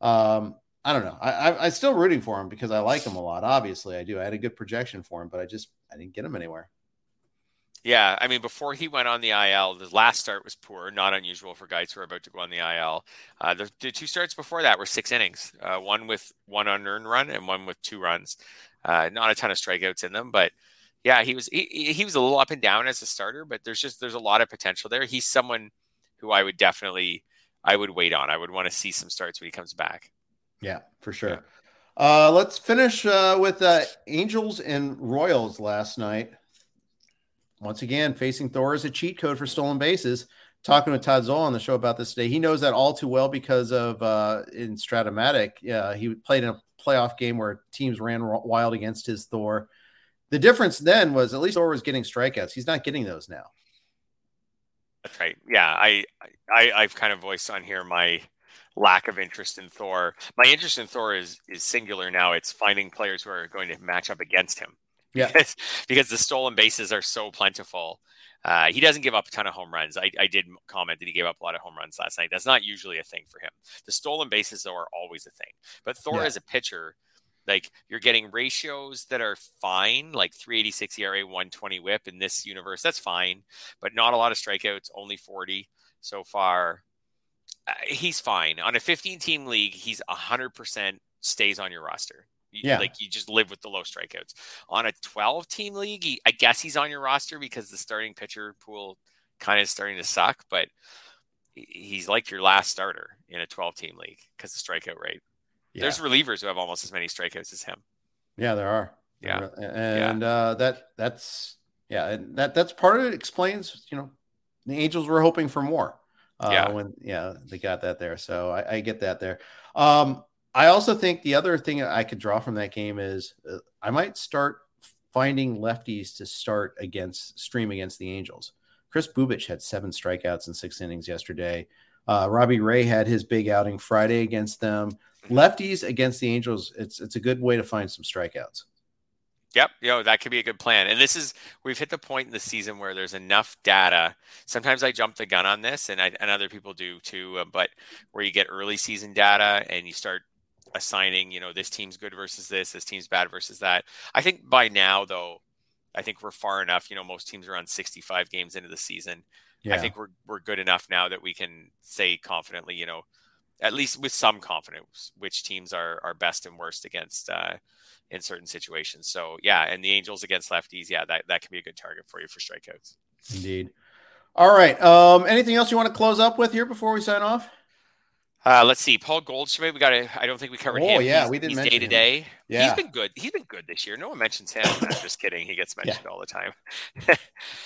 Um, I don't know. I, I, I'm still rooting for him because I like him a lot. Obviously, I do. I had a good projection for him, but I just I didn't get him anywhere. Yeah, I mean, before he went on the IL, the last start was poor, not unusual for guys who are about to go on the IL. Uh, the, the two starts before that were six innings, uh, one with one unearned run and one with two runs. Uh, not a ton of strikeouts in them, but yeah, he was he, he was a little up and down as a starter, but there's just there's a lot of potential there. He's someone who I would definitely I would wait on. I would want to see some starts when he comes back. Yeah, for sure. Uh, let's finish uh, with uh, Angels and Royals last night. Once again, facing Thor is a cheat code for stolen bases. Talking with Todd Zola on the show about this today, he knows that all too well because of uh, in Strat-O-Matic. Yeah, he played in a playoff game where teams ran wild against his Thor. The difference then was at least Thor was getting strikeouts. He's not getting those now. That's right. Yeah, I, I I've kind of voiced on here my lack of interest in Thor. My interest in Thor is is singular now. It's finding players who are going to match up against him. Yeah. Because, because the stolen bases are so plentiful. Uh, he doesn't give up a ton of home runs. I, I did comment that he gave up a lot of home runs last night. That's not usually a thing for him. The stolen bases, though, are always a thing. But Thor, Yeah. as a pitcher, like you're getting ratios that are fine, like 386 ERA, 120 whip in this universe. That's fine, but not a lot of strikeouts, only 40 so far. Uh, he's fine. On a 15 team league, he's 100% stays on your roster. You- Yeah. Like you just live with the low strikeouts. On a 12 team league, he, I guess he's on your roster because the starting pitcher pool kind of starting to suck, but he's like your last starter in a 12 team league because the strikeout rate. Yeah. There's relievers who have almost as many strikeouts as him. Yeah, there are. Yeah. and uh, that that's yeah, and that that's part of it. Explains, you know, the Angels were hoping for more. Uh, Yeah. when yeah, they got that there. So I, I get that there. Um, I also think the other thing I could draw from that game is uh, I might start finding lefties to start against stream against the Angels. Kris Bubic had seven strikeouts in six innings yesterday. Uh, Robbie Ray had his big outing Friday against them. Lefties against the Angels, it's it's a good way to find some strikeouts. Yep, you know, that could be a good plan. And this is we've hit the point in the season where there's enough data. Sometimes I jump the gun on this and I, and other people do too, uh, but where you get early season data and you start assigning, you know, this team's good versus this, this team's bad versus that. I think by now though, I think we're far enough, you know, most teams are on 65 games into the season. I think we're we're good enough now that we can say confidently, you know, at least with some confidence, which teams are are best and worst against uh, in certain situations. So yeah, and the Angels against lefties, yeah, that that can be a good target for you for strikeouts. Indeed. All right. Um, anything else you want to close up with here before we sign off? Uh, let's see, Paul Goldschmidt. We got. I don't think we covered Oh, him. yeah, He's- we didn't He's day to day. Yeah. He's been good. He's been good this year. No one mentions him. I'm just kidding. He gets mentioned all the time.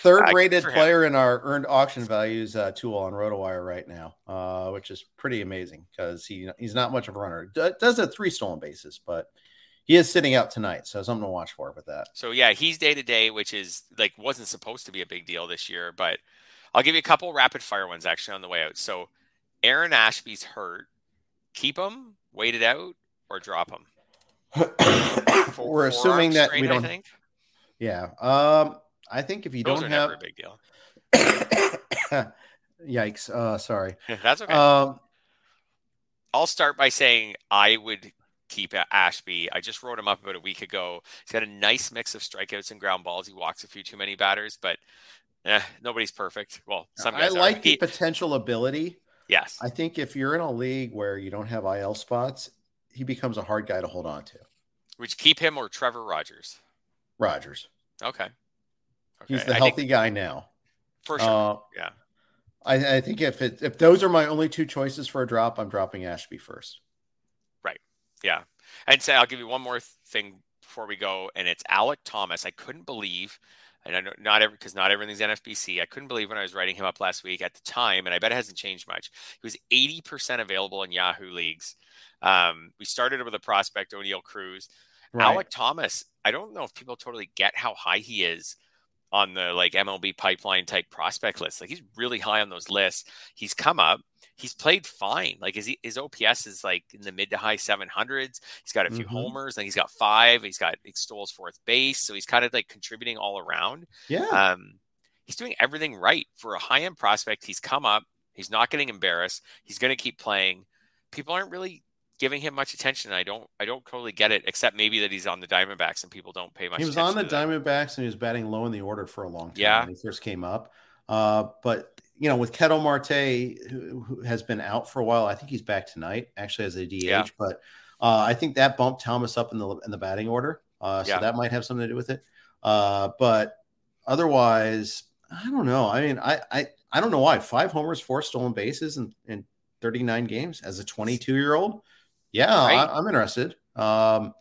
Third Uh, rated good for him. player in our earned auction values uh, tool on RotoWire right now, uh, which is pretty amazing because he he's not much of a runner. D- does have three stolen bases, but he is sitting out tonight, so something to watch for with that. So yeah, he's day to day, which is like wasn't supposed to be a big deal this year, but I'll give you a couple rapid fire ones actually on the way out. So Aaron Ashby's hurt. Keep him, wait it out, or drop him. We're assuming that strain, we don't. think. Yeah. Um, I think if you Those don't are have never a big deal. Yikes. Uh, sorry. That's okay. Um, I'll start by saying I would keep Ashby. I just wrote him up about a week ago. He's got a nice mix of strikeouts and ground balls. He walks a few too many batters, but eh, nobody's perfect. Well, some guys I like are. the He- potential ability. Yes. I think if you're in a league where you don't have IL spots, he becomes a hard guy to hold on to. Would you keep him or Trevor Rogers? Rogers. Okay. He's the I healthy think guy now. for sure. Uh, yeah. I, I think if it if those are my only two choices for a drop, I'm dropping Ashby first. Right. Yeah. And say I'll give you one more thing before we go, and it's Alek Thomas. I couldn't believe, and I know not every because not everything's NFBC. I couldn't believe when I was writing him up last week at the time, and I bet it hasn't changed much. He was 80% available in Yahoo leagues. Um, we started with a prospect, Oneil Cruz. Alek Thomas, I don't know if people totally get how high he is on the like MLB pipeline type prospect list. Like he's really high on those lists. He's come up. He's played fine. Like his his OPS is like in the mid to high 700s. He's got a few Mhm. homers. Like he's got five. He's got he stole his fourth base. So he's kind of like contributing all around. Yeah. Um, he's doing everything right for a high end prospect. He's come up. He's not getting embarrassed. He's going to keep playing. People aren't really giving him much attention. I don't. I don't totally get it, except maybe that he's on the Diamondbacks and people don't pay much. he was on the. Diamondbacks and he was batting low in the order for a long time Yeah. when he first came up. Uh, but you know, with Ketel Marte, who, who has been out for a while, I think he's back tonight, actually as a DH. Yeah. But uh, I think that bumped Thomas up in the in the batting order, uh, so Yeah. that might have something to do with it. Uh, but otherwise, I don't know. I mean, I I, I don't know why five homers, four stolen bases in, in 39 games as a 22 year old. Yeah, Right. I, I'm interested. Um,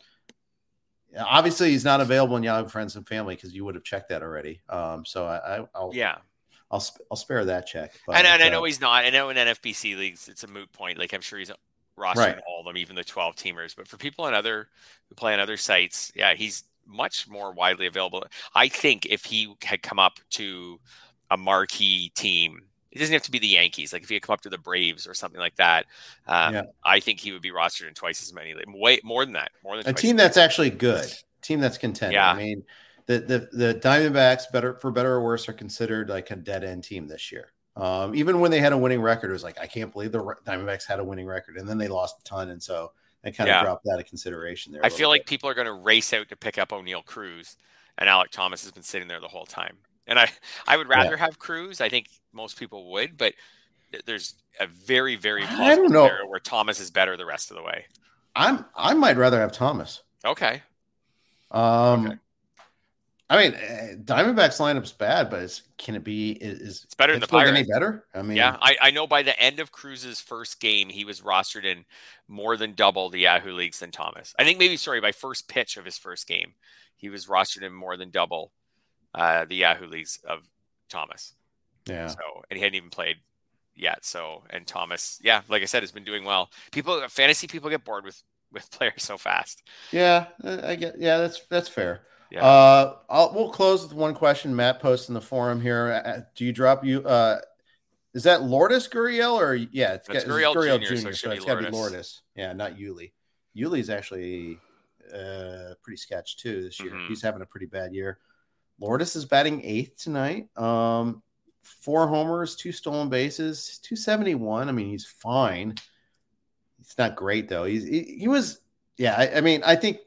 obviously, he's not available in Yahoo Friends and Family because you would have checked that already. Um, so I, I, I'll Yeah, I'll sp- I'll spare that check. But, and, and I uh, know he's not. I know in NFBC leagues it's a moot point. Like I'm sure he's rostered Right. all of them, even the 12 teamers. But for people on other who play on other sites, yeah, he's much more widely available. I think if he had come up to a marquee team, it doesn't have to be the Yankees. Like if he had come up to the Braves or something like that, um, Yeah. I think he would be rostered in twice as many. Way more than that. More than a team that's actually good, team that's contending. Yeah. I mean, the the the Diamondbacks, better for better or worse, are considered like a dead end team this year. Um, even when they had a winning record, it was like I can't believe the Diamondbacks had a winning record, and then they lost a ton, and so they kind of Yeah. dropped out of consideration there. I feel like people are going to race out to pick up Oneil Cruz, and Alek Thomas has been sitting there the whole time. And I, I would rather have Cruz. I think most people would, but there's a very, very I don't know. where Thomas is better the rest of the way. I'm I might rather have Thomas. Okay, Um, Okay. I mean, eh, Diamondbacks lineup's bad, but it's, can it be? Is, is It's better than the Pittsburgh any better? I mean, yeah, I, I know by the end of Cruz's first game, he was rostered in more than double the Yahoo leagues than Thomas. I think maybe sorry by first pitch of his first game, he was rostered in more than double uh, the Yahoo leagues of Thomas. yeah. So, and he hadn't even played yet. So, and Thomas, yeah, like I said, has been doing well. People, fantasy people get bored with with players so fast. Yeah, uh, I get. Yeah, that's that's fair. Yeah. Uh, I'll, we'll close with one question. Matt posted in the forum here. Uh, Do you drop you? Uh, is that Lourdes Gurriel or yeah? It's got- Gurriel it's Jr., so it should be it's got to be Lourdes. Yeah, not Yuli. Yuli's actually uh, pretty sketch too this year. Mhm. He's having a pretty bad year. Lourdes is batting eighth tonight. Um, four homers, two stolen bases, two seventy one. I mean, he's fine. He's not great though. He's he, he was yeah. I, I mean, I think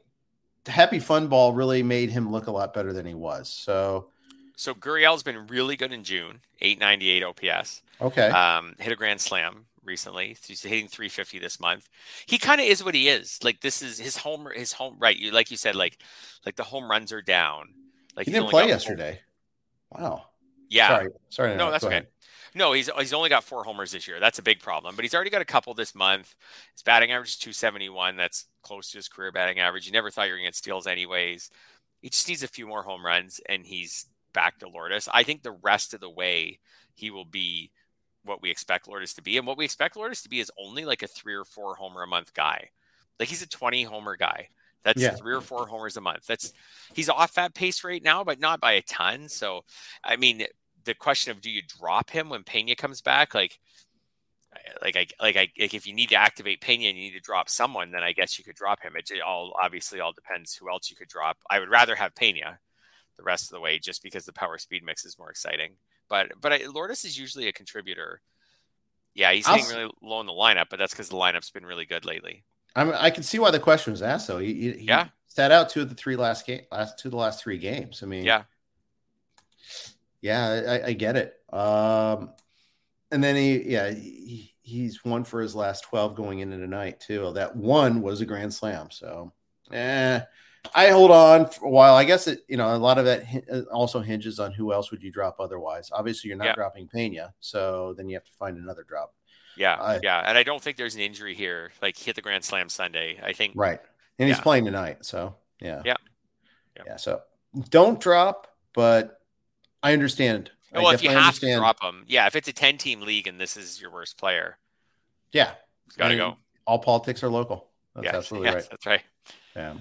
Happy Fun Ball really made him look a lot better than he was. So So Gurriel's been really good in June, 898 OPS. okay, Um, hit a grand slam recently. He's hitting 350 this month. He kind of is what he is. Like this is his home. His home. Right. You like you said. Like like the home runs are down. Like he didn't play yesterday. Wow. Yeah. Sorry. Sorry. to No, that's Go okay. ahead. No, he's he's only got four homers this year. That's a big problem. But he's already got a couple this month. His batting average is 271. That's close to his career batting average. You never thought you were going to get steals anyways. He just needs a few more home runs, and he's back to Lourdes. I think the rest of the way he will be what we expect Lourdes to be, and what we expect Lourdes to be is only like a three or four homer a month guy. Like he's a 20 homer guy. That's Yeah. three or four homers a month. That's he's off that pace right now, but not by a ton. So, I mean, the question of do you drop him when Pena comes back? Like, like I like I like if you need to activate Pena and you need to drop someone, then I guess you could drop him. It, it all obviously all depends who else you could drop. I would rather have Pena, the rest of the way, just because the power speed mix is more exciting. But but I, Lourdes is usually a contributor. Yeah, he's hitting really low in the lineup, but that's because the lineup's been really good lately. I mean, I can see why the question was asked. Though he, he yeah sat out two of the three last game, last two of the last three games. I mean, yeah, yeah, I, I get it. Um, and then he, yeah, he, he's one for his last 12 going into tonight too. That one was a grand slam. So, eh, I hold on for a while. I guess it, you know, a lot of that also hinges on who else would you drop otherwise. Obviously, you're not yeah. dropping Pena, so then you have to find another drop. Yeah, yeah, and I don't think there's an injury here. Like hit the grand slam Sunday. I think right, and he's playing tonight. So yeah, yeah, yeah. yeah so don't drop, but I understand. Well, I if you have understand. to drop him, yeah. If it's a ten team league and this is your worst player, yeah, it's got to go. All politics are local. That's yeah, absolutely yes, right. That's right. Yeah.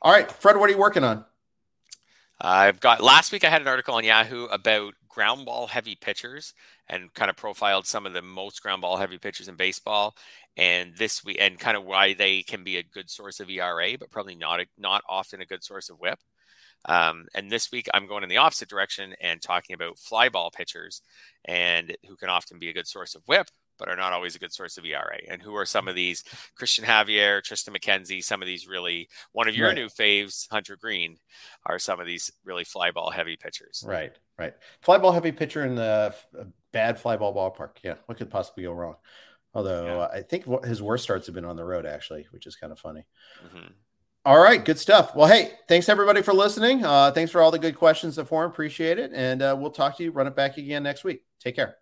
All right, Fred, what are you working on? I've got last week I had an article on Yahoo about ground ball heavy pitchers and kind of profiled some of the most ground ball heavy pitchers in baseball and this week and kind of why they can be a good source of ERA but probably not a, not often a good source of whip. Um, and this week, I'm going in the opposite direction and talking about fly ball pitchers and who can often be a good source of whip, but are not always a good source of ERA. And who are some of these? Christian Javier, Triston McKenzie, some of these really, one of your right. new faves, Hunter Greene, are some of these really fly ball heavy pitchers. Right, right. Fly ball heavy pitcher in the bad fly ball ballpark. Yeah. What could possibly go wrong? Although yeah. I think his worst starts have been on the road, actually, which is kind of funny. Mm-hmm. All right, good stuff. Well, hey, thanks everybody for listening. Uh, thanks for all the good questions the forum. Appreciate it. And uh, we'll talk to you, run it back again next week. Take care.